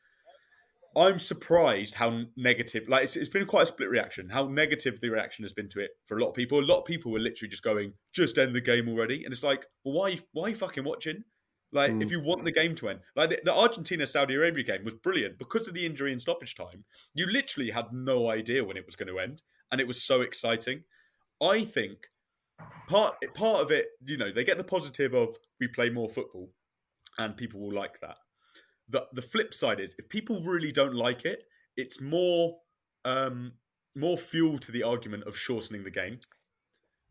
I'm surprised how negative, like it's, it's been quite a split reaction. How negative the reaction has been to it for a lot of people. A lot of people were literally just going, "Just end the game already," and it's like, well, why, why are you fucking watching? Like, Mm. if you want the game to end, like the, the Argentina Saudi Arabia game was brilliant because of the injury and stoppage time. You literally had no idea when it was going to end, and it was so exciting. I think part part of it, you know, they get the positive of we play more football, and people will like that. The the flip side is if people really don't like it, it's more um, more fuel to the argument of shortening the game.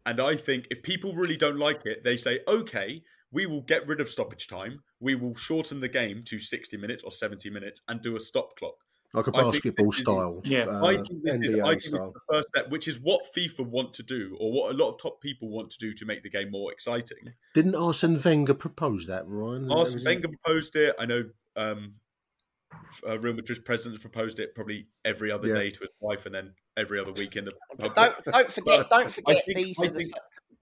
And I think if people really don't like it, they say, okay, we will get rid of stoppage time. We will shorten the game to 60 minutes or 70 minutes and do a stop clock. Like a basketball this is- style. Yeah. uh, I think this, is, I think this is the first step, which is what FIFA want to do, or what a lot of top people want to do to make the game more exciting. Didn't Arsene Wenger propose that, Ryan? Arsene Was Wenger proposed it. I know um, uh, Real Madrid's president proposed it probably every other Yeah. day to his wife, and then every other week in the. Don't don't forget don't forget think- these I are the think-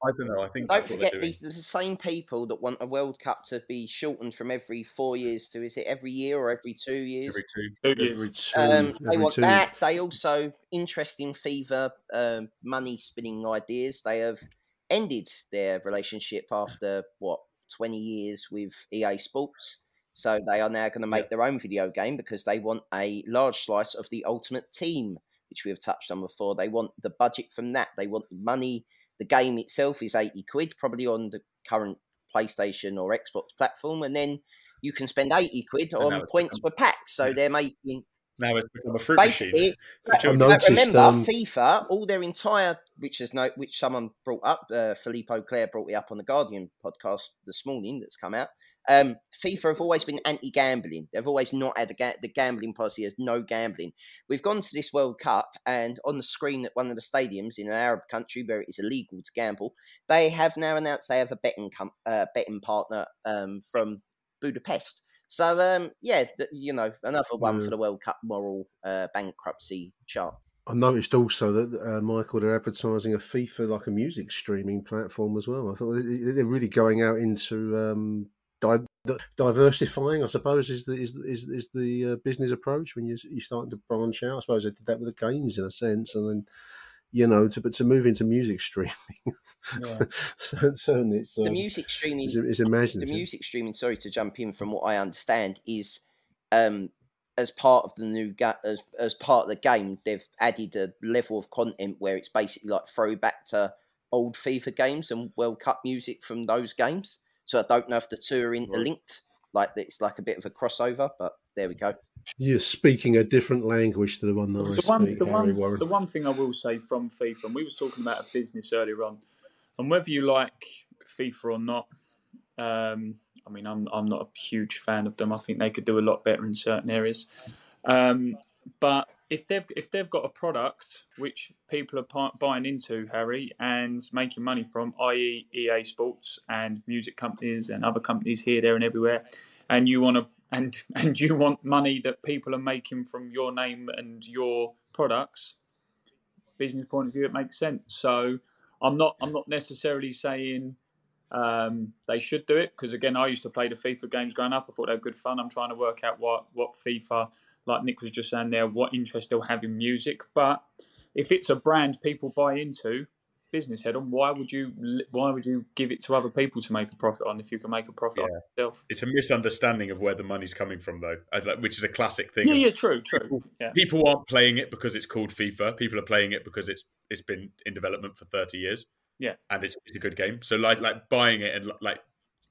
I don't know. I think Don't forget these are the same people that want a World Cup to be shortened from every four years to is it every year or every two years? Every two. Two. Every two, Um, they want two. that. They also interesting FIFA um, money spinning ideas. They have ended their relationship after what twenty years with EA Sports. So they are now going to make their own video game because they want a large slice of the Ultimate Team, which we have touched on before. They want the budget from that. They want the money. The game itself is eighty quid, probably on the current PlayStation or Xbox platform, and then you can spend eighty quid And on points per pack. So they're making Now it's become a fruit basically, machine. but, but remember, um, FIFA, all their entire, which is no, which someone brought up, uh, Philippe Auclair brought it up on the Guardian podcast this morning that's come out. Um, FIFA have always been anti-gambling. They've always not had a ga- the gambling policy as no gambling. We've gone to this World Cup, and on the screen at one of the stadiums in an Arab country where it is illegal to gamble, they have now announced they have a betting com- uh, betting partner um, from Budapest. So um, yeah, th- you know, another one Yeah. for the World Cup moral uh, bankruptcy chart. I noticed also that uh, Michael they're advertising a FIFA like a music streaming platform as well. I thought they- they're really going out into um, di- di- diversifying. I suppose is the is is, is the uh, business approach when you you starting to branch out. I suppose they did that with the games in a sense, and then you know to but to move into music streaming. Yeah. so, certainly, it's the um, music streaming It's, it's the music streaming sorry to jump in from what i understand is um as part of the new ga- as as part of the game they've added a level of content where it's basically like throwback to old fifa games and world cup music from those games so i don't know if the two are interlinked like it's like a bit of a crossover but there we go You're speaking a different language to the one that I the one, speak, the Harry one, Warren. the one thing I will say from FIFA, and we were talking about a business earlier on, and whether you like FIFA or not, um, I mean, I'm I'm not a huge fan of them. I think they could do a lot better in certain areas. Um, but if they've if they've got a product which people are buying into, Harry, and making money from, i.e., EA Sports and music companies and other companies here, there, and everywhere, and you want to and and you want money that people are making from your name and your products, business point of view, it makes sense. So I'm not I'm not necessarily saying um, they should do it because again, I used to play the FIFA games growing up. I thought they were good fun. I'm trying to work out what what FIFA, like Nick was just saying there, what interest they'll have in music. But if it's a brand people buy into, business head on, why would you why would you give it to other people to make a profit on if you can make a profit on Yeah. it yourself? It's a misunderstanding of where the money's coming from, though, which is a classic thing. Yeah, yeah, true, true. People, Yeah. people aren't playing it because it's called FIFA. People are playing it because it's it's been in development for thirty years. Yeah. and it's, it's a good game. So like like buying it and like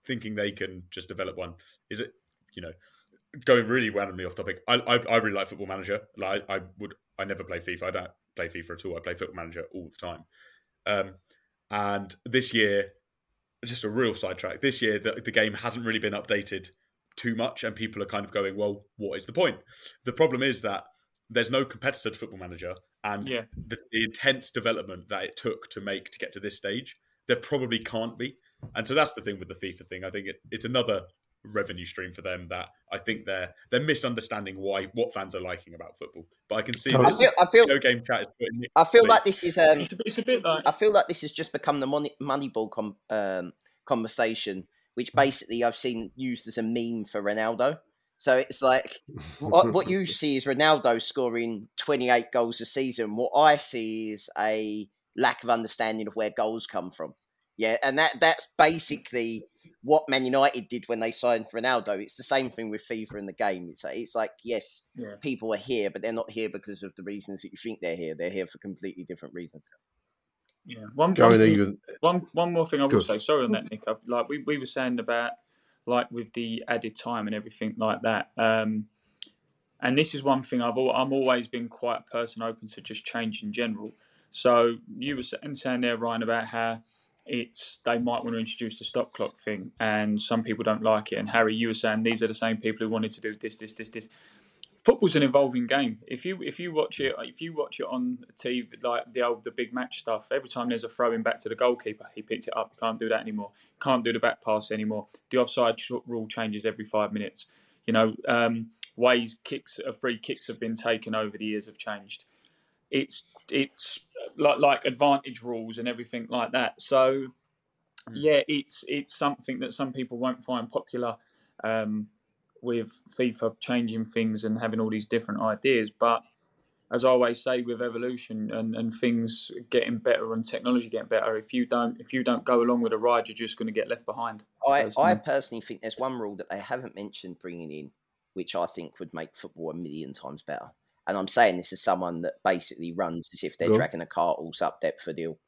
thinking they can just develop one is it you know going really randomly off topic. I I, I really like Football Manager. Like I, I would I never play FIFA. I don't play FIFA at all. I play Football Manager all the time. Um, and this year, just a real sidetrack. This year, the, the game hasn't really been updated too much, and people are kind of going, "Well, what is the point?" The problem is that there's no competitor to Football Manager, and Yeah. the, the intense development that it took to make to get to this stage, there probably can't be. And so that's the thing with the FIFA thing. I think it, it's another revenue stream for them that I think they're they're misunderstanding why what fans are liking about football. But I can see I feel, I feel, video game chat is putting it- I feel like this is um, It's a, bit- it's a bit like I feel like this has just become the money Moneyball com- um, conversation, which basically I've seen used as a meme for Ronaldo. So it's like what, what you see is Ronaldo scoring 28 goals a season. What I see is a lack of understanding of where goals come from. Yeah, and that that's basically what Man United did when they signed Ronaldo. It's the same thing with FIFA in the game. It's like, it's like yes, Yeah. people are here, but they're not here because of the reasons that you think they're here. They're here for completely different reasons. Yeah, one, Going one, even- one, one more thing I will Good. say. Sorry on that, Nick. I, like we, we were saying about like with the added time and everything like that. Um, and this is one thing I've al- I'm always been quite a person open to just change in general. So you were saying, saying there, Ryan, about how it's they might want to introduce the stop clock thing, and some people don't like it. And Harry, you were saying these are the same people who wanted to do this, this, this, this. Football's an evolving game. If you if you watch it if you watch it on TV like the old the big match stuff, every time there's a throwing back to the goalkeeper, he picks it up. Can't do that anymore. Can't do the back pass anymore. The offside rule changes every five minutes. You know, um, ways kicks, uh, free kicks have been taken over the years have changed. It's it's like like advantage rules and everything like that. So yeah, it's it's something that some people won't find popular um, with FIFA changing things and having all these different ideas. But as I always say, with evolution and, and things getting better and technology getting better, if you don't if you don't go along with the ride, you're just going to get left behind. I, personally. I personally think there's one rule that they haven't mentioned bringing in, which I think would make football a million times better. And I'm saying this as someone that basically runs as if they're Go on. dragging a cart all up Deptford Hill.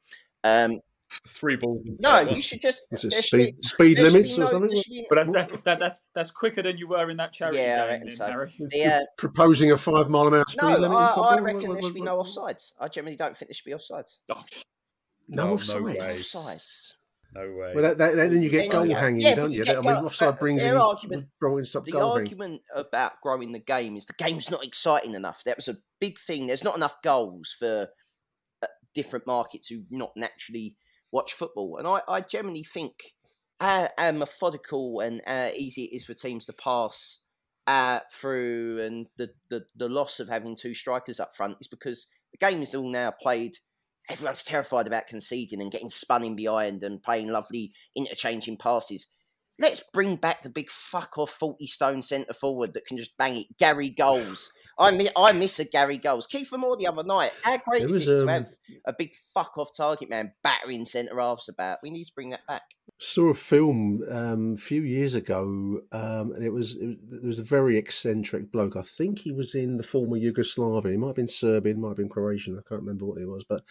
Um, Three balls. no, you should just. Is it speed, be- speed limits be or something? be- But that's, that, that, that's that's quicker than you were in that charity Yeah, I game, reckon so. The, uh, Proposing a five mile an hour speed no, limit in I. I reckon what- there should be what- no offsides. I generally don't think there should be offsides. Oh, No no offside. way. Offsides. No way. Well, that, that, then you get goal you- hanging, yeah, don't you? you I mean, offside brings their in argument- brought stop The goal hanging. argument about growing the game is the game's not exciting enough. That was a big thing. There's not enough goals for uh, different markets who not naturally watch football. And I, I generally think how, how methodical and how easy it is for teams to pass uh, through and the, the, the loss of having two strikers up front is because the game is all now played. Everyone's terrified about conceding and getting spun in behind and playing lovely interchanging passes. Let's bring back the big fuck off 40 stone centre forward that can just bang it. Gary Goals. I miss, I miss a Gary Goals. Kieffer Moore the other night. How great is was, it to um, have a big fuck off target man battering centre halves about? We need to bring that back. Saw a film um, a few years ago, um, and it was, it was there was a very eccentric bloke. I think he was in the former Yugoslavia. He might have been Serbian, might have been Croatian. I can't remember what he was, but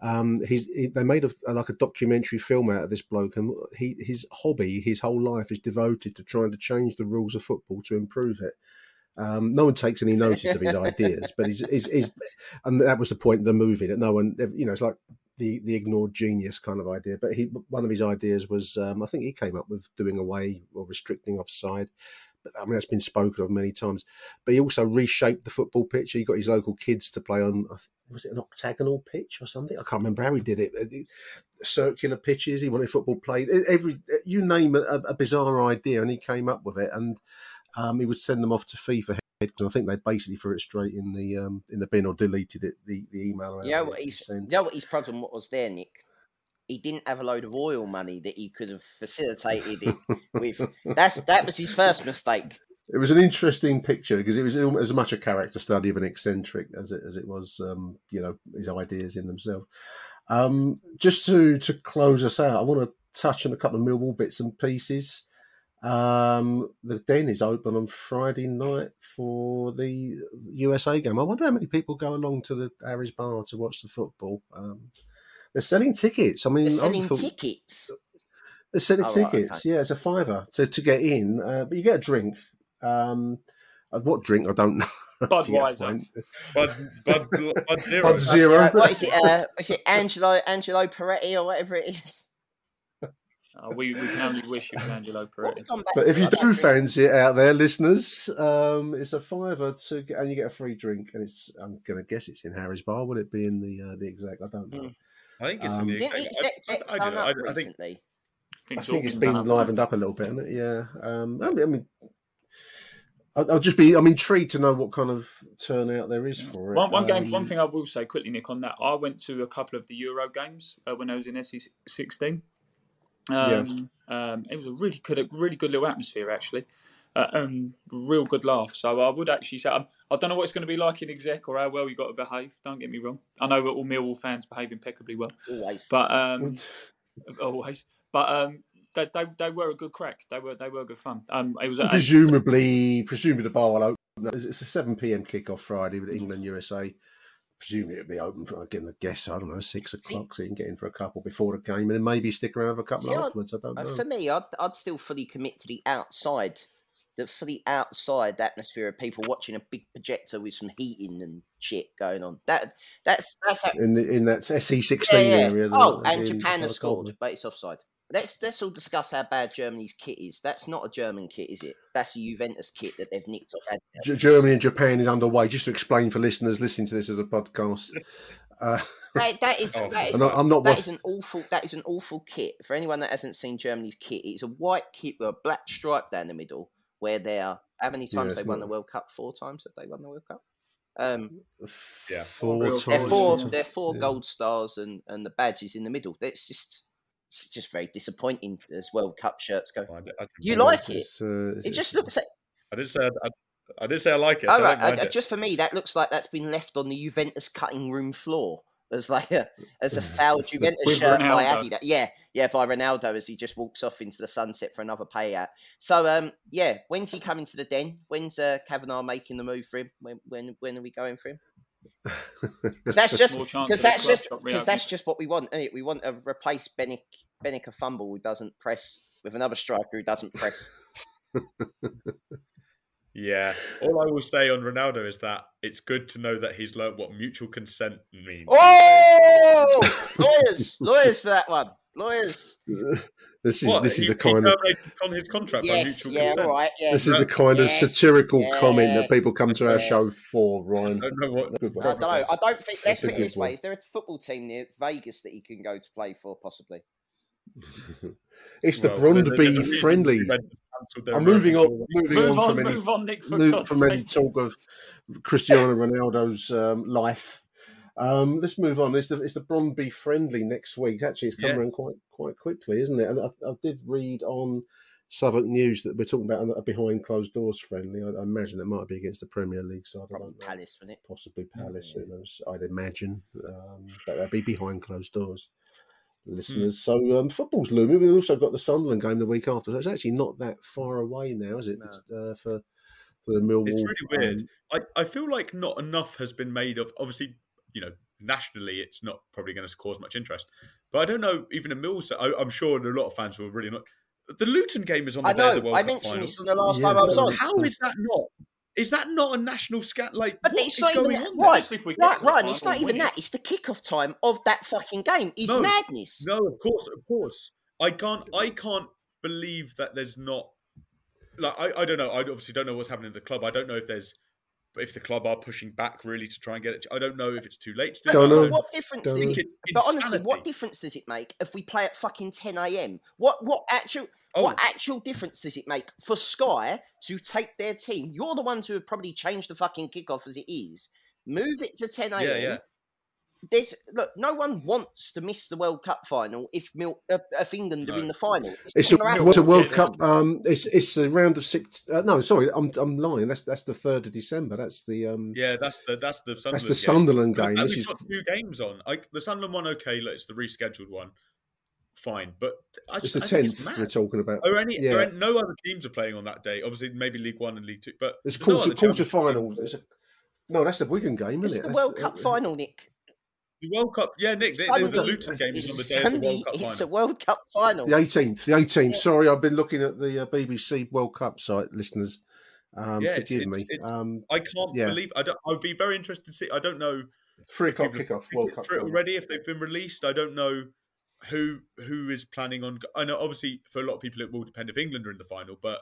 um, he's he, they made a, like a documentary film out of this bloke, and he his hobby, his whole life is devoted to trying to change the rules of football to improve it. Um, no one takes any notice of his ideas, but he's, he's, he's, and that was the point of the movie that no one, you know, it's like the the ignored genius kind of idea. But he, one of his ideas was, um, I think he came up with doing away or restricting offside. But I mean, that's been spoken of many times. But he also reshaped the football pitch. He got his local kids to play on, was it an octagonal pitch or something? I can't remember how he did it. Circular pitches. He wanted football played. Every you name a, a bizarre idea, and he came up with it. And um, he would send them off to FIFA and I think they basically threw it straight in the um, in the bin or deleted it the, the email. Yeah, You know what his, you know what his problem was there, Nick? He didn't have a load of oil money that he could have facilitated it with. That's that was his first mistake. It was an interesting picture because it was as much a character study of an eccentric as it as it was, um, you know, his ideas in themselves. Um, just to to close us out, I want to touch on a couple of Millwall bits and pieces. Um, the den is open on Friday night for the USA game. I wonder how many people go along to the Harry's Bar to watch the football. Um, they're selling tickets. I mean, They're I selling thought- tickets. They're selling Oh, right, tickets. okay. Yeah, it's a fiver to, to get in, uh, but you get a drink. Um, uh, what drink? I don't know. Budweiser. Bud, Bud, Bud Zero. Bud Zero. What is it? Uh, is it Angelo Angelo Poretti or whatever it is? Uh, we, we can only wish you an Angelo Poretti. But if you do fancy it out there, listeners, um, it's a fiver to get, and you get a free drink, and it's I'm going to guess it's in Harry's Bar. Would it be in the uh, the exact? I don't know. Mm. I think it's um, in the exact. I, I, I, I, think. I think it's been livened up a little bit, Yeah. Um, I mean, I'll, just be. I'm intrigued to know what kind of turnout there is for it. One, one game, um, one thing I will say quickly, Nick, on that. I went to a couple of the Euro games uh, when I was in SE16, um, yeah. um, it was a really good, a really good little atmosphere actually. Uh, um, real good laugh. So I would actually say I'm, I do not know what it's going to be like in exec or how well you got to behave. Don't get me wrong. I know all Millwall fans behave impeccably well. Always, but um, always. But um, they, they, they were a good crack. They were they were good fun. Um, it was presumably eight. presumably the bar will open. It's a seven pm kickoff Friday with England USA. Presumably it'll be open for again. I guess I don't know six o'clock, so you can get in for a couple before the game, and then maybe stick around for a couple See, I'd- afterwards. I don't uh, know. For me, I'd, I'd still fully commit to the outside the for the outside atmosphere of people watching a big projector with some heating and shit going on. That that's that's how, in the, in that SE sixteen yeah. area. Oh, and Japan have scored, but it's offside. Let's let's all discuss how bad Germany's kit is. That's not a German kit, is it? That's a Juventus kit that they've nicked off. Adidas. Germany and Japan is underway. Just to explain for listeners listening to this as a podcast, uh, That, that is Oh, that is and I- I'm not that wa- is an awful that is an awful kit for anyone that hasn't seen Germany's kit. It's a white kit with a black stripe down the middle. Where they are, how many times it's they won not- the World Cup? Four times have they won the World Cup? Um, Yeah. four times. they're four yeah. they're four Yeah. gold stars and and the badge is in the middle. It's just it's just very disappointing as World Cup shirts go. I, I, You like it? Uh, It just looks. Like, I did say I, I, did say I like it. so oh, right, I- just for me, that looks like that's been left on the Juventus cutting room floor as like a as a foul Juventus shirt by Ronaldo. Adidas. Yeah, yeah, by Ronaldo as he just walks off into the sunset for another payout. So, um, yeah, when's he coming to the den? When's uh, Kavanagh making the move for him? When when when are we going for him? Because that's just because that's just because that's just what we want. Isn't it? We want to replace Benik Benik Afobe who doesn't press with another striker who doesn't press. Yeah. All I will say on Ronaldo is that it's good to know that he's learned what mutual consent means. Oh, lawyers, lawyers for that one. Lawyers. this is What? this is he, the kind of terminated his contract by Yes, mutual yeah, consent. all right, yeah. this is the kind of Yes, satirical comment that people come to our yes. show for, Ryan. I don't know what. Good one. I don't know. I don't think. Let's put it good this way: one. Is there a football team near Vegas that he can go to play for, possibly? It's the Well, there's a- there's a Brondby friendly. Juventus cancelled their I'm moving on, moving Move on on, from any on, Nick. For move from any talk of Cristiano Ronaldo's um, life. Um, let's move on. It's the it's the Brondby friendly next week. Actually, it's come Yeah. around quite quite quickly, isn't it? And I, I did read on Southwark News that we're talking about a behind closed doors friendly. I, I imagine it might be against the Premier League side. I Probably don't know. Palace, wouldn't it? Possibly Palace. Who knows? I'd imagine, um, but that'd be behind closed doors. Listeners, so um, football's looming. We've also got the Sunderland game the week after, so it's actually not that far away now, is it? No. It's, uh, for for the Millwall. It's really weird. I, I feel like not enough has been made of. Obviously, you know, nationally, it's not probably going to cause much interest. But I don't know. Even in Mills, I, I'm sure a lot of fans will really not. The Luton game is on the I day of the know. World I Cup mentioned final. this on the last Yeah, time I was on. How is that not? Is that not a national scat? Like, But what it's is not going even on? that. there? Right, Especially if we get right, Ryan. It's not even that. It's the kick-off time of that fucking game. Is No. madness. No, of course, of course. I can't. I can't believe that there's not. Like, I, I don't know. I obviously don't know what's happening at the club. I don't know if there's, if the club are pushing back really to try and get it. I don't know if it's too late to do. But that. I Don't know. don't- what difference Don't does it? But honestly, what difference does it make if we play at fucking 10 a.m.? What what actual Oh. what actual difference does it make for Sky to take their team? You're the ones who have probably changed the fucking kickoff as it is. Move it to 10 a.m. Yeah, yeah. There's look, no one wants to miss the World Cup final if Mil, uh, if England are in the final. It's not a, what's a World Yeah. Cup? Um, it's it's a round of six. Uh, no, sorry, I'm I'm lying. That's that's the third of December. That's the um, Yeah, that's the that's the Sunderland that's the game. Sunderland But game. and This we've is got two games on. Like the Sunderland one, okay, look, it's the rescheduled one, fine. But I it's just, the tenth we're talking about. Are any, Yeah. are any- no other teams are playing on that day? Obviously, maybe League One and League Two, but It's there's no quarter other quarter Champions final. League. It's a, no, that's the Wigan game, It's isn't it? the That's, World uh, Cup final, Nick. The World Cup, yeah, Nick. The, the, Sunday, the Luton game is it's on the day of the World Cup It's a. World Cup final. The eighteenth, the eighteenth. Yeah. Sorry, I've been looking at the uh, BBC World Cup site, listeners. Um, Yeah, forgive it's- me. it's- um, I can't Yeah. believe. I don't. I'd be very interested to see. I don't know. three o'clock people have kickoff. World Cup final. already. If they've been released, I don't know who who is planning on. I know obviously for a lot of people it will depend if England are in the final, but,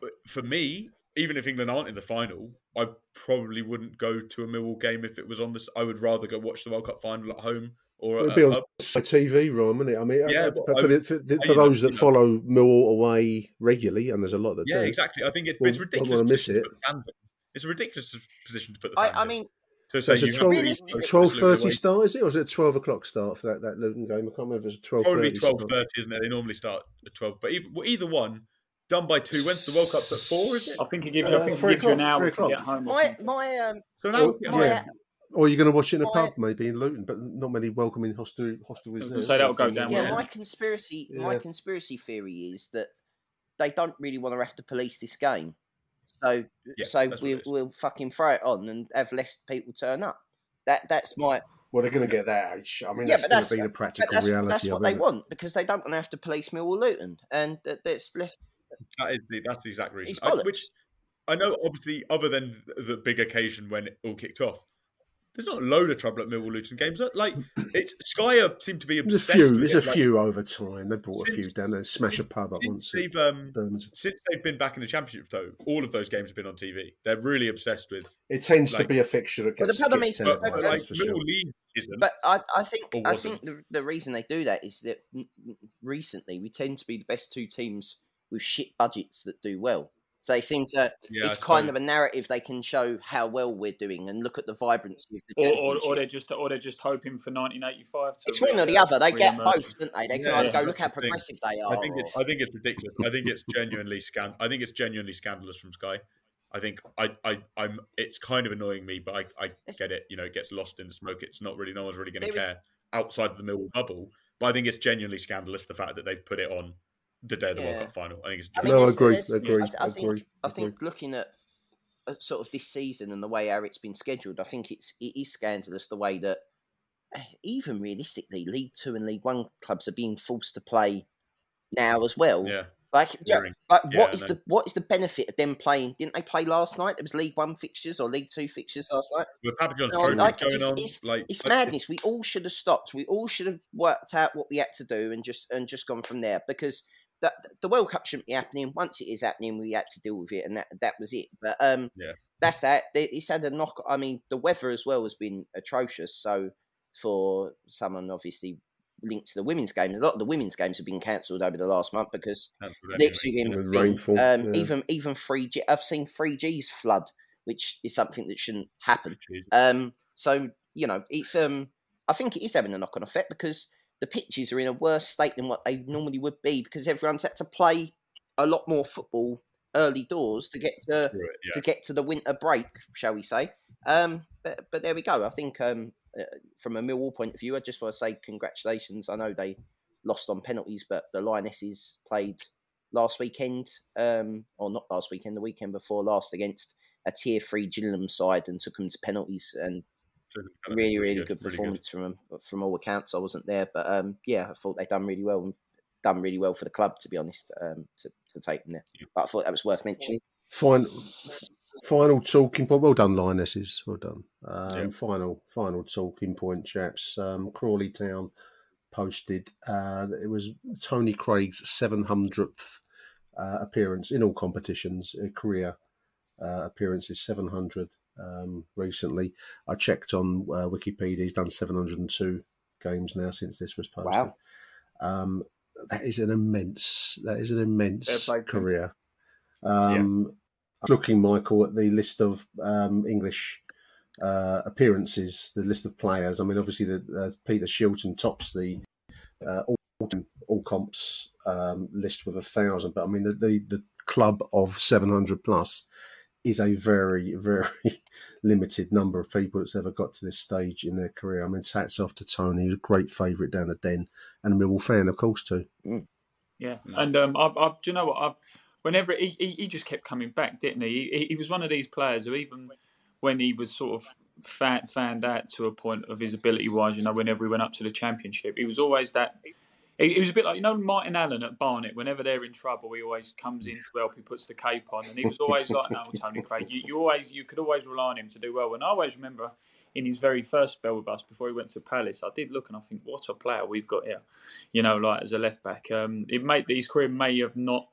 but for me, even if England aren't in the final, I probably wouldn't go to a Millwall game if it was on this. I would rather go watch the World Cup final at home or It'll at be a on pub. TV, Ron, wouldn't it? I mean, Yeah, uh, but but I for, the, for, I- for you know, those that you know. follow Millwall away regularly, and there's a lot that Yeah, do. exactly. I think it, Well, it's ridiculous. wanna miss it. put the fans in. It's a ridiculous position to put the fans I, I mean, to So it's a you 12, to be Realistically- so 12 30 start, is it? Or is it a 12 o'clock start for that, that Luton game? I can't remember if it's 12 Probably 30 twelve thirty, isn't it? They normally start at twelve, but either, well, either one done by two. When's the World Cup at four? Is it? I think it gives, Uh, I think it three gives you an o'clock, hour three to get o'clock. home. or my my um So Or, now, my yeah. Or you're going to watch it in a My- pub, maybe in Luton, but not many welcoming hostel, hostelries I was there. gonna say that'll go down yeah, well. my conspiracy my conspiracy theory is that they don't really want to have to police this game. So Yeah, so we, we'll fucking throw it on and have less people turn up. That that's my Well, they're going to get that age. I mean, Yeah, that's but going that's- to be the practical that's, reality that's of what it. they want because they don't want to have to police Millwall Luton and that- that's less That is the, that's the exact reason. It's I, which I know, obviously, other than the big occasion when it all kicked off, there's not a load of trouble at Millwall Luton games. Like it's Sky are- seem to be There's a few. with There's it. a Like, few over time. They brought a few down there, smash a pub up once. they've um, since they've been back in the championship, though, all of those games have been on TV. They're really obsessed with. It tends like- to be a fixture that But the gets, problem is- televised, but- like sure. Millwall Leeds isn't. But I, I think I think the, the reason they do that is that n- n- recently we tend to be the best two teams with shit budgets that do well. So they seem to. Yeah, it's kind suppose. of a narrative they can show how well we're doing and look at the vibrancy of the Or, or, or they're just or they're just hoping for 1985. To it's one or the other. They get re-emerge. both, don't they? They can Yeah, go look how the thing. progressive they are. I think it's or- I think it's ridiculous. I think it's genuinely scan. I think it's genuinely scandalous from Sky. I think I, I I'm it's kind of annoying me, but I, I get it. You know, it gets lost in the smoke. It's not really no one's really going to There was- care outside of the Millwall bubble. But I think it's genuinely scandalous the fact that they've put it on the day of the Yeah. World Cup final. I think it's I just mean, No, I agree, there's- agree, I, I think agree, I agree. think looking at, at sort of this season and the way how it's been scheduled, I think it's it is scandalous the way that eh, even realistically, League Two and League One clubs are being forced to play now as well. yeah. Like, ju- During- like yeah, what I is know. the what is the benefit of them playing? Didn't they play last night? There was League One fixtures or League Two fixtures last night. With Papa John's No, like, going it's- on, it's- like It's like, madness. We all should have stopped. We all should have worked out what we had to do and just and just gone from there because that the World Cup shouldn't be happening. Once it is happening, we had to deal with it, and that that was it. But um, Yeah. that's that. They- It's had a knock. I mean, the weather as well has been atrocious. So for someone obviously linked to the women's game, a lot of the women's games have been cancelled over the last month because cancelled anyway. literally been, been, rainfall, um, yeah. even even three G. I've seen three Gs flood, which is something that shouldn't happen. Um, so you know, it's um, I think it is having a knock on effect because the pitches are in a worse state than what they normally would be because everyone's had to play a lot more football early doors to get to it, yeah. to get to the winter break, shall we say? Um, but, but there we go. I think um, uh, from a Millwall point of view, I just want to say congratulations. I know they lost on penalties, but the Lionesses played last weekend, um, or not last weekend, the weekend before last against a tier three Gillingham side and took them to penalties and So it's kind of really, really good really performance from them. From all accounts, I wasn't there, but um, yeah, I thought they done really well and done really well for the club, to be honest, um, to, to take them there. But I thought that was worth mentioning. Fine, final talking point. Well done, Lionesses. Well done. Um, Yeah. Final, final talking point, chaps. Um, Crawley Town posted. Uh, it was Tony Craig's seven hundredth uh, appearance in all competitions, uh, career uh, appearances, seven hundred. Um, recently, I checked on uh, Wikipedia. He's done seven hundred and two games now since this was posted. Wow. Um, that is an immense. That is an immense Fair play to him. career. Um, I was Looking, Michael, at the list of um, English uh, appearances, the list of players. I mean, obviously, the, uh, Peter Shilton tops the uh, all, all comps um, list with a thousand. But I mean, the, the the club of seven hundred plus is a very very limited number of people that's ever got to this stage in their career. I mean, it's hats off to Tony, he's a great favourite down the den, and a Millwall fan, of course, too. Yeah, and um, I, I, do you know what? I, whenever he, he, he just kept coming back, didn't he? he? He was one of these players who, even when he was sort of fan, fanned out to a point of his ability wise, you know, whenever he went up to the championship, he was always that. He, he was a bit like you know Martin Allen at Barnet. Whenever they're in trouble, he always comes in to help. He puts the cape on, and he was always like, "No, Tony Craig, you, you always you could always rely on him to do well." And I always remember in his very first spell with us before he went to Palace, I did look and I think, what a player we've got here. You know, like as a left back. Um, it may his career may have not.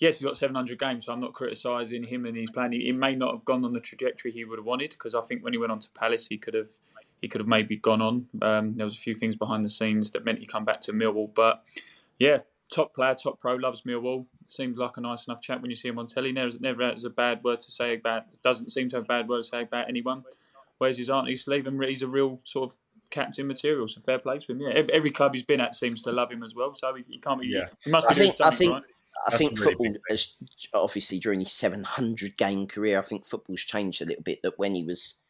Yes, he's got 700 games, so I'm not criticising him and his plan. He may not have gone on the trajectory he would have wanted because I think when he went on to Palace, he could have he could have maybe gone on. Um, there was a few things behind the scenes that meant he come back to Millwall, but yeah, top player, top pro, loves Millwall. Seems like a nice enough chap when you see him on telly. Never, never has a bad word to say about. Doesn't seem to have a bad word to say about anyone. Where's his auntie sleeve, and he's a real sort of captain material. So fair play to him. Yeah, every, every club he's been at seems to love him as well. So he, he can't be. Yeah. he must be I doing think I think right. I That's think really football big has obviously during his 700 game career. I think football's changed a little bit. That when he was,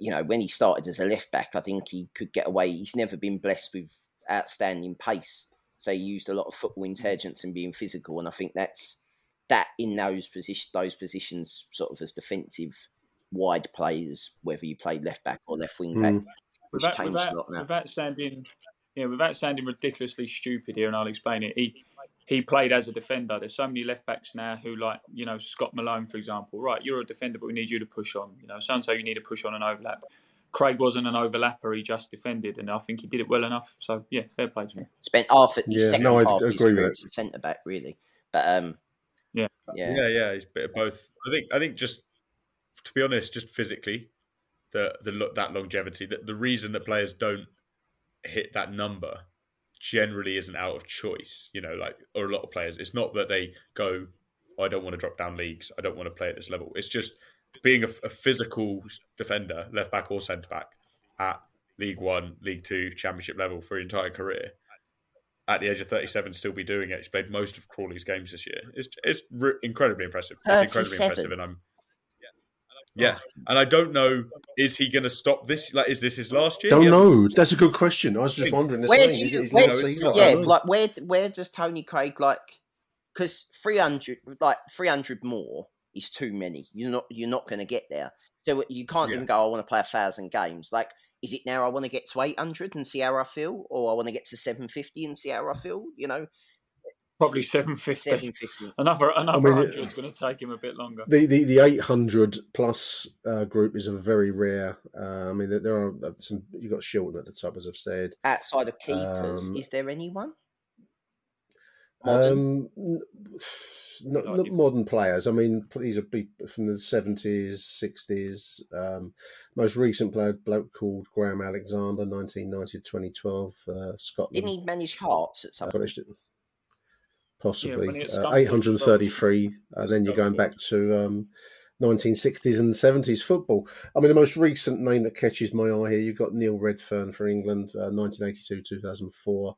you know, when he started as a left back, I think he could get away. He's never been blessed with outstanding pace, so he used a lot of football intelligence and being physical. And I think that's that in those position those positions, sort of as defensive wide players, whether you played left back or left wing back, Mm. has without, changed without, a lot now. without sounding yeah, without sounding ridiculously stupid here, and I'll explain it. He he played as a defender. There's so many left backs now who, like, you know, Scott Malone, for example. Right, you're a defender, but we need you to push on. You know, so and so you need to push on an overlap. Craig wasn't an overlapper; he just defended, and I think he did it well enough. So yeah, fair play to him. Spent half at the Yeah, second no, I half of his agree with career as centre back, really. But um, yeah, yeah, yeah, yeah. He's a bit of both. I think. I think just to be honest, just physically, the the that longevity, that the reason that players don't hit that number generally isn't out of choice. You know, like or a lot of players, it's not that they go, oh, "I don't want to drop down leagues. I don't want to play at this level." It's just being a, a physical defender, left back or centre back, at League One, League Two, Championship level for your entire career. At the age of 37, still be doing it. He's played most of Crawley's games this year. It's it's re- incredibly impressive. It's incredibly impressive, and I'm yeah, oh, and I don't know is he going to stop this? Like, is this his last year? Don't He know. That's a good question. I was just wondering the where do you, his where, last yeah, don't like where where does Tony Craig like? Because three hundred, like three hundred more is too many. You're not you're not going to get there. So you can't Yeah. even go. I want to play a thousand games. Like, is it now? I want to get to eight hundred and see how I feel, or I want to get to seven fifty and see how I feel. You know, Probably seven fifty. seven fifty. Another another mean, hundred it- is going to take him a bit longer. The, the the eight hundred plus uh, group is a very rare. Uh, I mean, there- there are uh, some. You got Shilton at the top, as I've said. Outside of keepers, Um, is there anyone? Modern? Um, n- not, not modern players. I mean, these are people from the seventies, sixties. Um, most recent player, bloke called Graham Alexander, nineteen ninety to twenty twelve, uh, Scotland. Didn't he manage Hearts at some point? Possibly was uh, eight hundred and thirty-three. And then you're going back to um, 1960s and 70s football. I mean, the most recent name that catches my eye here, you've got Neil Redfearn for England, uh, 1982, 2004.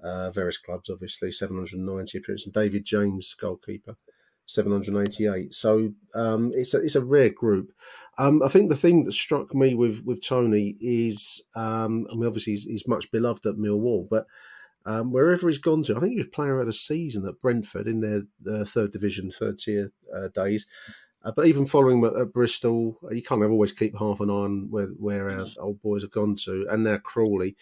Uh, various clubs, obviously, 790 appearances. And David James, goalkeeper, 788. So um, it's a it's a rare group. Um, I think the thing that struck me with with Tony is, um, I mean, obviously he's, he's much beloved at Millwall, but um, wherever he's gone to, I think he was player of the season at Brentford in their uh, third division, third tier uh, days. Uh, but even following at, at Bristol, uh, you kind of always keep half an eye on where, where our old boys have gone to, and now Crawley.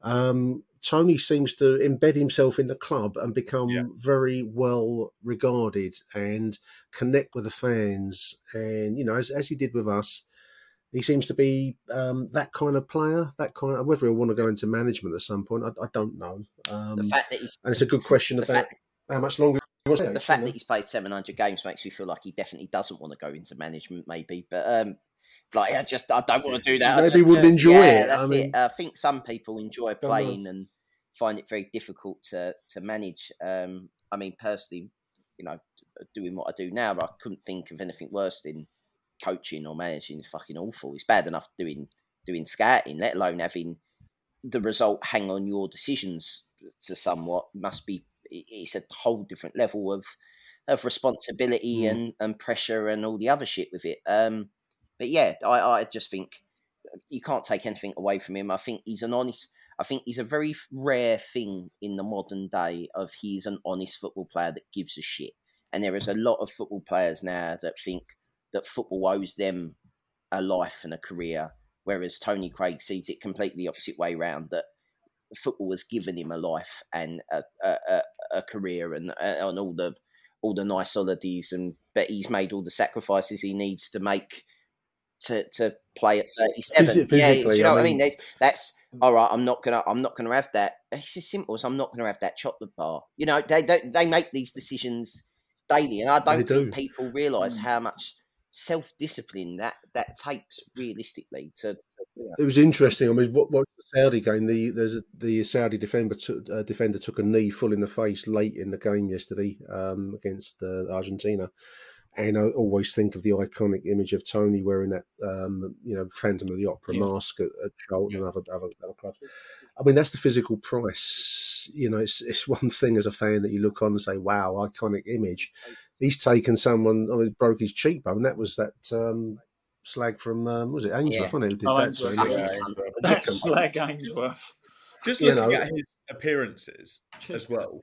Um, Tony seems to embed himself in the club and become Yeah. very well regarded and connect with the fans. And you know, as as he did with us, he seems to be um, that kind of player. That kind of whether he'll want to go into management at some point, I, I don't know. Um, The fact that he's and it's a good question about fact- how much longer. he was there, the fact that he's played 700 games makes me feel like he definitely doesn't want to go into management, maybe. But um, like I just I don't want to do that. Maybe wouldn't uh, enjoy yeah, it. That's I mean- it. I think some people enjoy playing and find it very difficult to to manage. Um, I mean, personally, you know, doing what I do now, I couldn't think of anything worse than coaching or managing. is fucking awful. It's bad enough doing doing scouting, let alone having the result hang on your decisions to somewhat. Must be it's a whole different level of of responsibility Mm. and, and pressure and all the other shit with it. Um, but yeah, I, I just think you can't take anything away from him. I think he's an honest. I think he's a very rare thing in the modern day of he's an honest football player that gives a shit. And there is a lot of football players now that think that football owes them a life and a career, whereas Tony Craig sees it completely the opposite way round. That football has given him a life and a, a, a, a career and, uh, and all the all the nice holidays and but he's made all the sacrifices he needs to make to to play at 37 Phys- yeah do you know I what i mean. mean- There's- that's all right i'm not gonna i'm not gonna have that. It's as simple as i'm not gonna have that chocolate bar. You know they don't they make these decisions daily and i don't They think do. people realize mm. how much self-discipline that that takes realistically to you know, It was interesting. I mean, what, what the Saudi game? The there's a, the Saudi defender took, uh, defender took a knee full in the face late in the game yesterday um, against uh, Argentina, and I always think of the iconic image of Tony wearing that um, you know Phantom of the Opera Yeah. mask at, at Charlton and other, other other clubs. I mean, that's the physical price. You know, it's it's one thing as a fan that you look on and say, "Wow, iconic image." He's taken someone. I mean, broke his cheekbone. That was that. Um, Slag from um, was it Ainsworth? Yeah. wasn't it? Who did Oh, that? Ainsworth, to him? yeah. That's Slag Ainsworth. Just You looking know- at his appearances as well,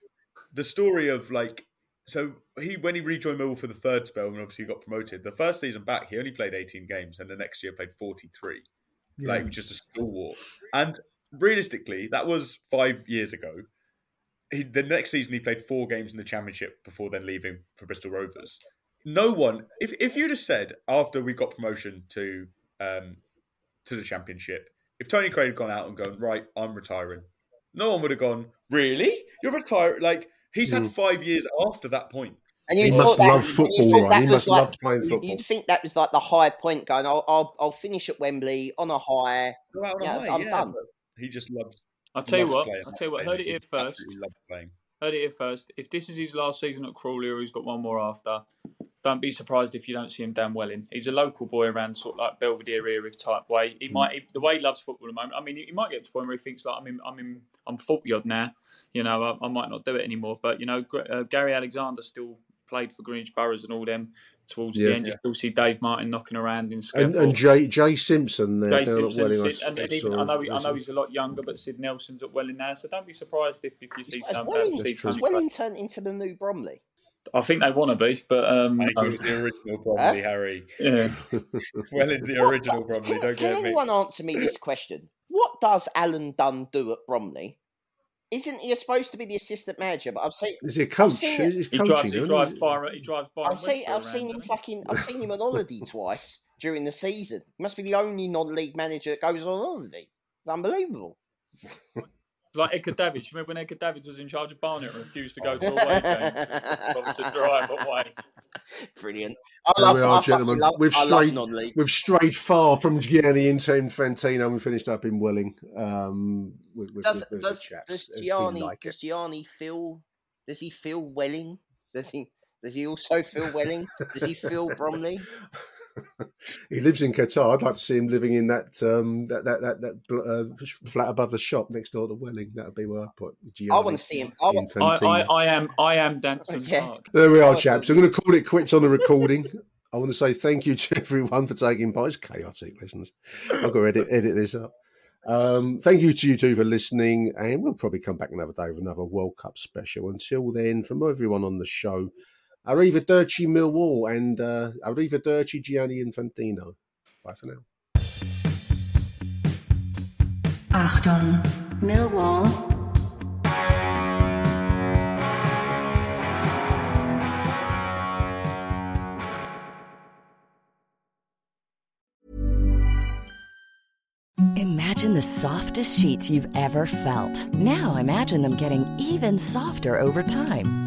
the story of like, so he when he rejoined Millwall for the third spell and obviously he got promoted. The first season back, he only played 18 games, and the next year played 43, like just a stalwart. And realistically, that was five years ago. He, the next season he played four games in the championship before then leaving for Bristol Rovers. No one, if if you'd have said after we got promotion to um, to the championship, if Tony Craig had gone out and gone right, I'm retiring, no one would have gone. Really, you're retiring? Like he's had Mm. five years after that point. And you He thought must that- love and you football, right? He was must like- love playing football. You'd think that was like the high point going, I'll, I'll, I'll finish at Wembley on a high. Go out on a high, I'm yeah, done. He just loves. I'll tell you what. I'll tell you what. Heard it here first. absolutely loves playing. Heard it here first. If this is his last season at Crawley or he's got one more after, don't be surprised if you don't see him down Welling. He's a local boy around sort of like Belvedere area type way. Mm. He might he, the way he loves football at the moment. I mean, he, he might get to a point where he thinks like I'm in, I'm in, I'm forty odd now. You know, I, I might not do it anymore. But you know, uh, Gary Alexander still played for Greenwich Boroughs and all them towards Yeah. the end. You still see Dave Martin knocking around in And, Scaffold. and Jay Jay Simpson there Jay Simpson, at Welling. Sid, and, and I even, I know, he- I know he's a lot younger, but Sid Nelson's at Welling now, so don't be surprised if, if you see Has some. Welling, see has Welling turned into the new Bromley? I think they want to be, but um, I think it was the original Bromley, Harry. Yeah. well, it's the original Bromley. Don't can get me. Can anyone answer me this question? What does Alan Dunn do at Bromley? Isn't he supposed to be the assistant manager? But I've seen. Is he a I've coach? seen He's he coaching, drives, he isn't he? drives Byron, he drives Byron. I've seen. I've seen him fucking. I've seen him on holiday twice during the season. He must be the only non-league manager that goes on holiday. It's unbelievable. like Edgar Davids. Remember when Edgar Davids was in charge of Barnet and refused to go to away games? Bothered to drive away. Brilliant. I There love. we I are, fucking gentlemen. love, we've I strayed, non-league. we've strayed far from Gianni into Infantino. We finished up in Welling. Um, with, with, Does with does does Gianni like does Gianni feel? Does he feel Welling? Does he? Does he also feel Welling? does he feel Bromley? He lives in Qatar. I'd like to see him living in that um, that that that, that uh, flat above the shop next door to Welling. That would be where I put Gianni. I want to see him. I want, I, I, I am I am Danson Yeah. Park. There we are, Oh, chaps. I'm going to call it quits on the recording. I want to say thank you to everyone for taking part. It's chaotic, listeners. I've got to edit, edit this up. Um, thank you to you two for listening, and we'll probably come back another day with another World Cup special. Until then, from everyone on the show, Arrivederci Millwall and uh, Arrivederci Gianni Infantino. Bye for now. Achtung, Millwall. Imagine the softest sheets you've ever felt. Now imagine them getting even softer over time.